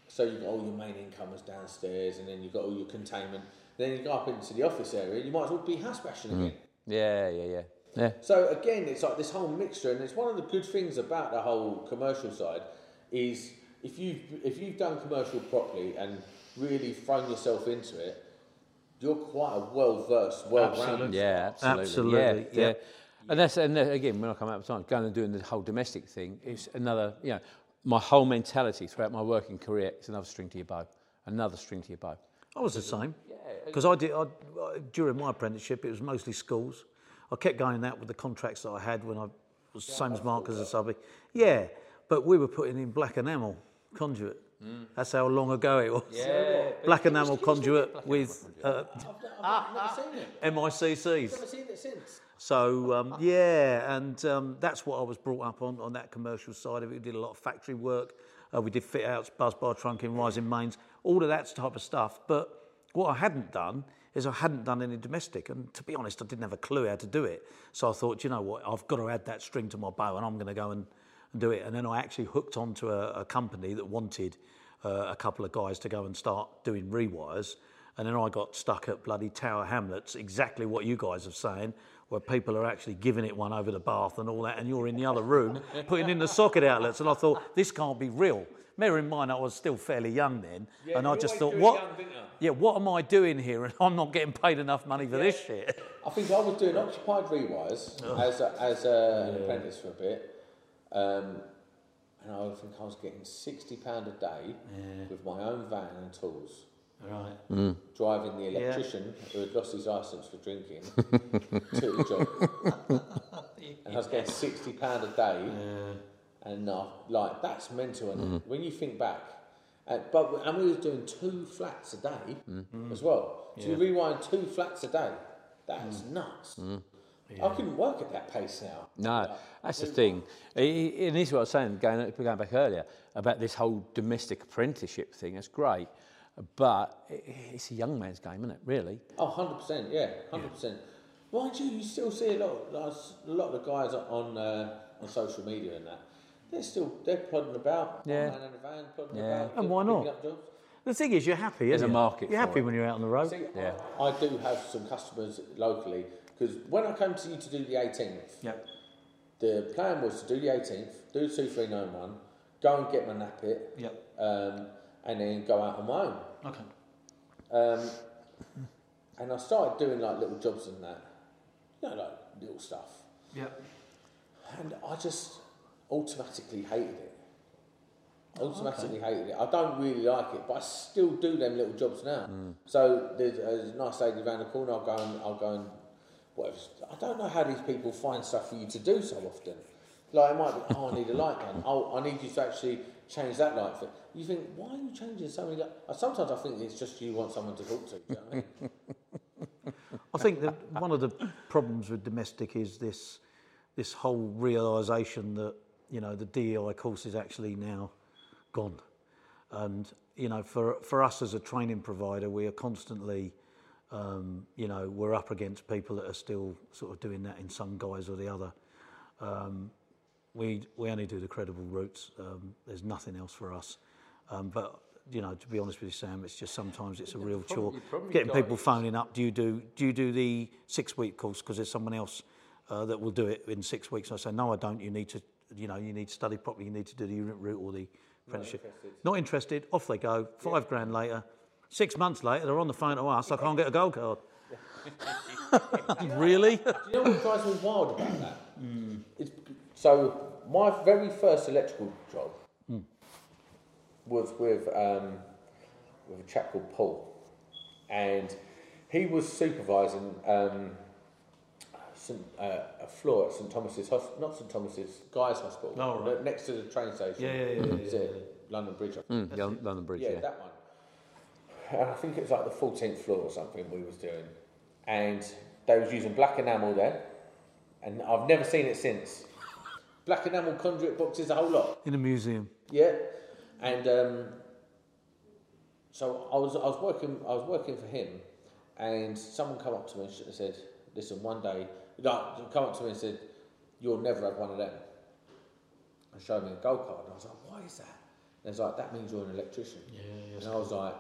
So you've got all your main incomers downstairs, and then you've got all your containment. Then you go up into the office area. You might as well be house bashing mm-hmm. again. Yeah, yeah, yeah. Yeah. So again, it's like this whole mixture, and it's one of the good things about the whole commercial side is if you've if you've done commercial properly and really thrown yourself into it, you're quite a well versed, well rounded. Yeah, absolutely. Absolutely, Yeah, yeah. And that's and that- again when I come out of time, going and doing the whole domestic thing, it's another. You know, my whole mentality throughout my working career is another string to your bow, another string to your bow. I was the same. Because I did I, I- during my apprenticeship, it was mostly schools. I kept going out with the contracts that I had when I was the same as Mark as a subby. Yeah, but we were putting in black enamel conduit. That's how long ago it was. Yeah. Black enamel conduit with uh, I've never seen it. MICCs. Never seen it since. So um, yeah, and um, that's what I was brought up on on that commercial side of it. We did a lot of factory work. Uh, we did fit outs, busbar trunking, rising mains, all of that type of stuff. But what I hadn't done is I hadn't done any domestic, and to be honest, I didn't have a clue how to do it. So I thought, you know what, I've got to add that string to my bow, and I'm going to go and, and do it. And then I actually hooked onto a, a company that wanted uh, a couple of guys to go and start doing rewires. And then I got stuck at bloody Tower Hamlets, exactly what you guys are saying, where people are actually giving it one over the bath and all that, and you're in the other room putting in the socket outlets. And I thought, this can't be real. Bear in mind, I was still fairly young then, and I just thought, what? young, yeah, what am I doing here? And I'm not getting paid enough money for this shit. I think I was doing occupied rewires as a, as a, an apprentice for a bit, um, and I think I was getting sixty pound a day with my own van and tools. Right. Driving the electrician who had lost his license for drinking to the job, and I was getting sixty pound a day, and uh, like that's mental. And when you think back, uh, but and we was doing two flats a day as well. So you rewind two flats a day. That's nuts. I couldn't work at that pace now. No, that's the thing. I- I- And this is what I was saying, going, going back earlier, about this whole domestic apprenticeship thing. That's great. But it's a young man's game, isn't it, really? Oh, 100%, yeah, 100%. Mind you, you still see a lot, a lot of the guys on uh, on social media and that. They're still they're plodding about, one Yeah. man in a van, plodding Yeah. about, And why not? The thing is, you're happy. There's isn't a you? market You're for happy it. when you're out on the road. See, Yeah. I, I do have some customers locally because when I came to you to do the 18th, Yep. the plan was to do the 18th, do the 2391, go and get my NAPIT, Yep. um, and then go out on my own. Okay. Um, and I started doing like little jobs and that, you know, like little stuff. Yep. And I just automatically hated it. Oh, Automatically hated it. I don't really like it, but I still do them little jobs now. So there's, there's a nice lady around the corner. I'll go and I'll go and whatever. I don't know how these people find stuff for you to do so often. Like it might be, oh, I need a light gun. Oh, I need you to actually change that light. You think, why are you changing so many? Light? Sometimes I think it's just you want someone to talk to. You know I mean? I think that one of the problems with domestic is this this whole realization that you know the DEI course is actually now gone, and you know for for us as a training provider, we are constantly. Um, you know, we're up against people that are still sort of doing that in some guise or the other. Um, we we only do the credible routes. Um, there's nothing else for us. Um, but you know, to be honest with you, Sam, it's just sometimes it's a real chore. Getting people it. phoning up. Do you do do you do the six week course because there's someone else uh, that will do it in six weeks? I say no, I don't. You need to you know you need to study properly. You need to do the unit route or the apprenticeship. Not interested. Off they go. Five grand later. Six months later, they're on the phone to us. I can't get a gold card. really? Do you know what drives me wild about that? It's, so my very first electrical job was with um, with a chap called Paul, and he was supervising um, St, uh, a floor at St Thomas's Hos- not St Thomas's Guy's Hospital, Oh, right. next to the train station. Yeah, yeah, yeah, yeah, it London Bridge. I think. Mm, Lon- London Bridge, Yeah, yeah. that one. And I think it was like the 14th floor or something we was doing. And they was using black enamel there. And I've never seen it since. Black enamel conduit boxes, a whole lot. In a museum. Yeah. And um, so I was, I was working I was working for him and someone come up to me and said, Listen, one day like, come up to me and said, You'll never have one of them. And showed me a gold card and I was like, Why is that? And it's like, that means you're an electrician. Yeah, And I was like,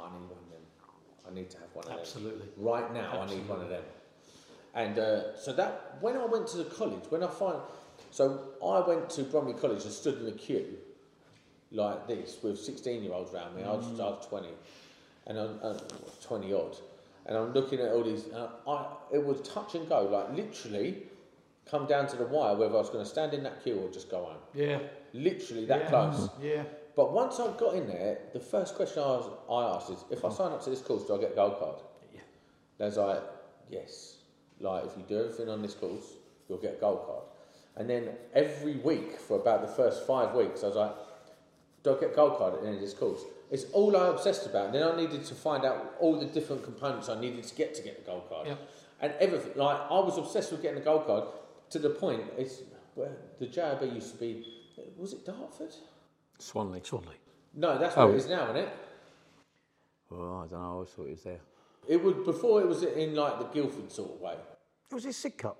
I need one of them. I need to have one of them. Absolutely. Right now, I need one of them. And uh, so that when I went to the college, when I find, so I went to Bromley College and stood in a queue like this with 16 year olds around me. I, was, mm. I was 20 and I, I was uh, 20 odd. and I'm looking at all these. Uh, I it was touch and go, like literally, come down to the wire whether I was going to stand in that queue or just go home. Yeah. Literally that close. Mm-hmm. Yeah. But once I got in there, the first question I, was, I asked is, if I mm. sign up to this course, do I get a gold card? Yeah. There's like, yes. Like, if you do everything on this course, you'll get a gold card. And then every week for about the first five weeks, I was like, do I get gold card at the end of this course? It's all I obsessed about. And then I needed to find out all the different components I needed to get to get the gold card. Yeah. And everything, like, I was obsessed with getting the gold card to the point, it's where the JIB used to be, was it Dartford? Swanley. Swanley. No, that's oh. where Oh. it is now, isn't it? Well, I don't know. I always thought it was there. It would before it was in like the Guildford sort of way. It was his Sidcup.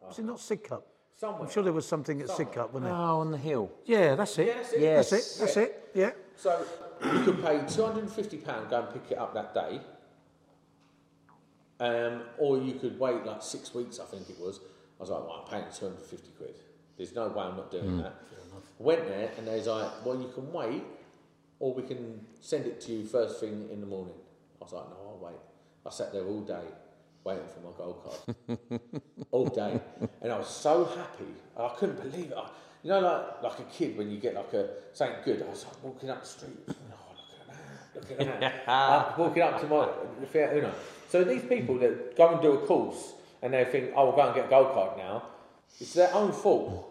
Was it ah. not Sidcup? Somewhere. I'm sure there was something at Sidcup, wasn't it? Oh, on the hill. Yeah, that's it. Yeah, that's it. Yes. That's it. That's it. Yeah. So you could pay two hundred and fifty pound go and pick it up that day, um, or you could wait like six weeks. I think it was. I was like, well, I'm paying two hundred and fifty quid. There's no way I'm not doing that. Went there and they was like, well, you can wait, or we can send it to you first thing in the morning. I was like, no, I'll wait. I sat there all day waiting for my gold card, all day, and I was so happy. I couldn't believe it. I, you know, like like a kid when you get like a something good. I was like walking up the street. Oh, look at that! Look at that! I'm walking up to my Fiat Uno. So these people that go and do a course and they think, oh, we'll go and get a gold card now. It's their own fault.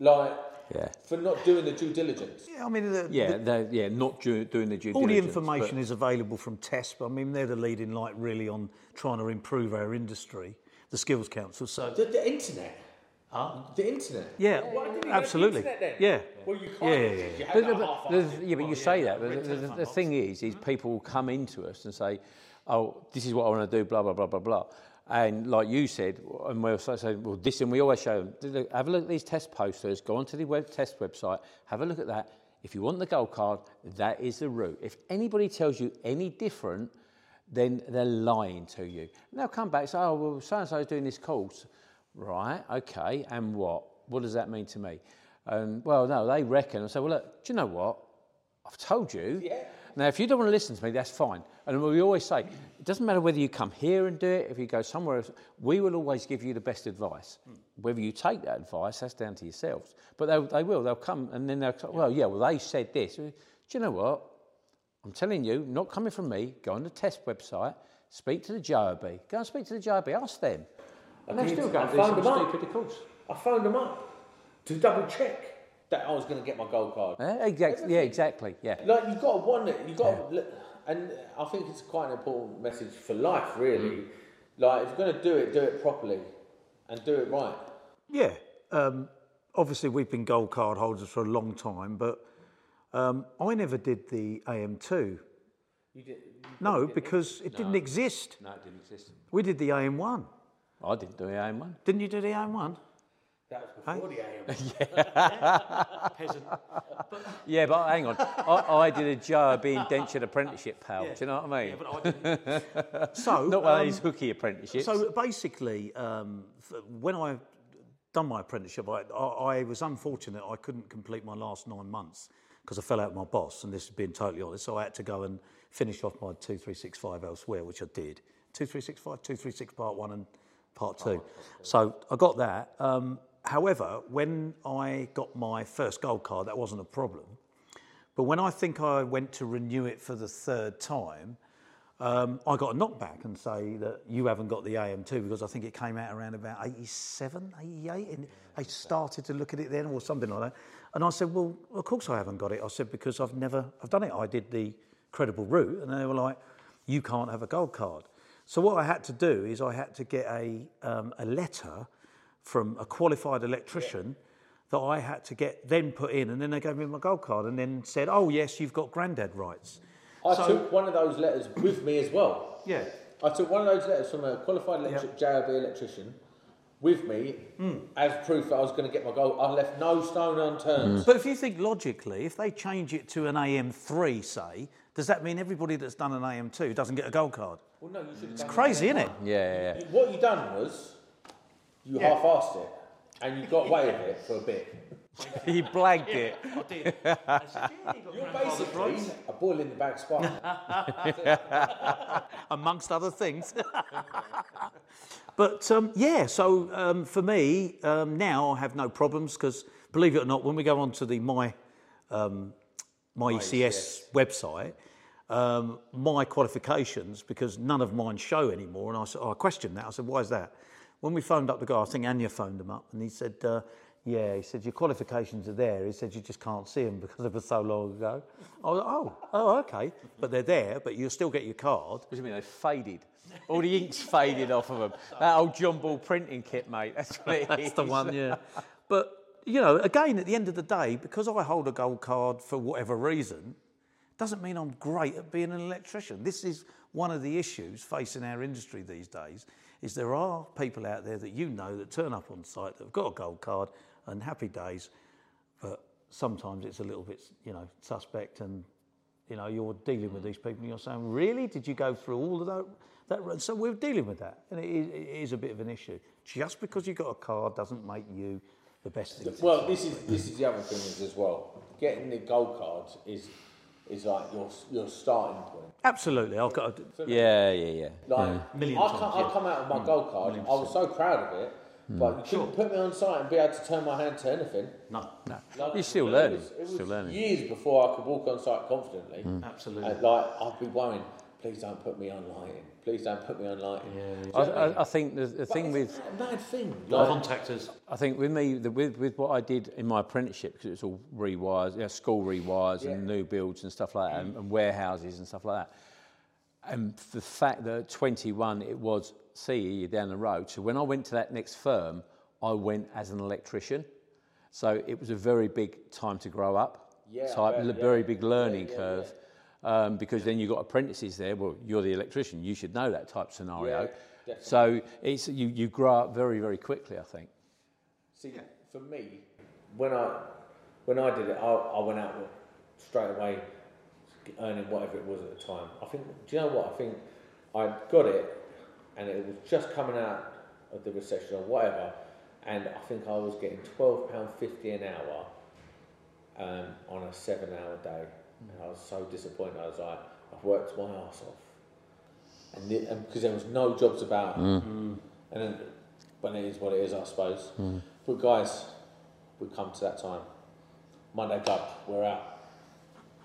Like Yeah. for not doing the due diligence. Yeah, I mean, the, Yeah, they're, yeah, not due, doing the due diligence. all the information but- is available from TESP. I mean, they're the leading light really on trying to improve our industry, the Skills Council. So, The, the internet. The internet. yeah, Why didn't you go to the absolutely. internet then? Yeah. Well, you can't. Yeah, yeah, yeah. you had But, that the- half but yeah, but you say that. But the, the, the thing is, is people come into us and say, "Oh, this is what I want to do." Blah blah blah blah blah. And like you said, and we'll say, say, "Well, this," and we always show them. Have a look at these TESP posters. Go onto the web TESP website. Have a look at that. If you want the gold card, that is the route. If anybody tells you any different, then they're lying to you. And they'll come back and say, "Oh, well, so and so is doing this course." Right, okay, and what? What does that mean to me? And well, no, they reckon. I say, well, look, do you know what? I've told you. Yeah. Now, if you don't want to listen to me, that's fine. And we always say, it doesn't matter whether you come here and do it, if you go somewhere else, we will always give you the best advice. Whether you take that advice, that's down to yourselves. But they, they will, they'll come and then they'll, say, well, yeah, well, they said this. Do you know what? I'm telling you, not coming from me, go on the TESP website, speak to the JIB. Go and speak to the JIB, ask them. And they did. still go I and do some stupid course. I phoned them up to double check that I was going to get my gold card. Yeah, exactly. Yeah, exactly. Yeah. Like you've got to want it. You've got to, and I think it's quite an important message for life, really. Like if you're going to do it, do it properly, and do it right. Yeah. Um, obviously, we've been gold card holders for a long time, but um, I never did the AM2. You did. No, because it didn't exist. No, it didn't exist. We did the AM1. I didn't do the AM1. Didn't you do the AM1? That was before the AM. Peasant. Yeah, but hang on. I, I did a JIB indentured apprenticeship, pal. Do you know what I mean? but I didn't. so, Not one um, of these hooky apprenticeships. So basically, um, when I done my apprenticeship, I, I, I was unfortunate. I couldn't complete my last nine months because I fell out with my boss, and this is being totally honest. So I had to go and finish off my two three six five elsewhere, which I did. Two three six five, two three six part one and part two. So I got that. Um, however, when I got my first gold card, that wasn't a problem. But when I think I went to renew it for the third time, um, I got a knockback and say that you haven't got the AM2 because I think it came out around about 87, 88, and I started to look at it then or something like that. And I said, well, of course I haven't got it. I said, because I've never, I've done it. I did the credible route. And they were like, you can't have a gold card. So what I had to do is I had to get a, um, a letter from a qualified electrician that I had to get then put in, and then they gave me my gold card, and then said, "Oh yes, you've got granddad rights." I So- took one of those letters with me as well. Yeah. I took one of those letters from a qualified electric JIB electrician with me hmm. as proof that I was going to get my gold. I left no stone unturned. Hmm. But if you think logically, if they change it to an AM3, say, does that mean everybody that's done an AM2 doesn't get a gold card? Well, no, you should have It's done crazy, isn't it? yeah, yeah, yeah. What you done was you half-assed it, and you got away with it for a bit. he blagged it. I did. I said, yeah, you You're basically a boil in the bag spark. amongst other things. but um, yeah, so um, for me um, now I have no problems because believe it or not, when we go onto the my um, my ECS website, um, my qualifications because none of mine show anymore, and I, said, oh, I questioned that. I said, why is that? When we phoned up the guy, I think Anya phoned him up, and he said. Uh, yeah, he said, your qualifications are there. He said, you just can't see them because it was so long ago. I was like, oh, oh, okay. But they're there, but you'll still get your card. What do you mean they faded? All the ink's faded off of them. That old John Bull printing kit, mate. That's what it That's is. the one, yeah. But, you know, again, at the end of the day, because I hold a gold card for whatever reason, doesn't mean I'm great at being an electrician. This is one of the issues facing our industry these days, is there are people out there that you know that turn up on site that have got a gold card and happy days, but sometimes it's a little bit, you know, suspect and, you know, you're dealing with mm. these people and you're saying, really? Did you go through all of that? that run?" so we're dealing with that. And it is, it is a bit of an issue. Just because you've got a card doesn't make you the best thing. well, this is this is the other thing is as well. Getting the gold card is is like your your starting point. Absolutely. I've got a, Yeah, yeah, yeah. Like Million I, times, come, yeah. I come out with my gold card. I was so proud of it, hmm. but you couldn't put me on site and be able to turn my hand to anything. no, No. Like, You're still it learning. was- it was Still learning. Years before I could walk on site confidently. Hmm. absolutely. And like I'd be worrying, please don't put me on lighting. Please don't put me on lighting. I, I, I think the, the But thing it's with a mad thing. Like, Contactors. I think with me, the, with, with what I did in my apprenticeship, because it's all rewires, you know, school rewires and new builds and stuff like that, and, mm. and warehouses and stuff like that. And the fact that at 21 it was CE down the road. So when I went to that next firm, I went as an electrician. So it was a very big time to grow up. Yeah, I type, bet, a yeah. very big learning Yeah, yeah, curve. Um, because then you've got apprentices there. Well, you're the electrician. You should know that type scenario. Yeah, so it's, you, you grow up very, very quickly, I think. See, for me, when I when I did it, I, I went out straight away earning whatever it was at the time. I think, do you know what? I think I got it, and it was just coming out of the recession or whatever, and I think I was getting twelve pound fifty an hour um, on a seven hour day, and I was so disappointed. I was like, I've worked my ass off, and the- and because there was no jobs about, mm. Mm. and then, but it is what it is, I suppose. Mm. But guys, we come to that time. Monday club, we're out.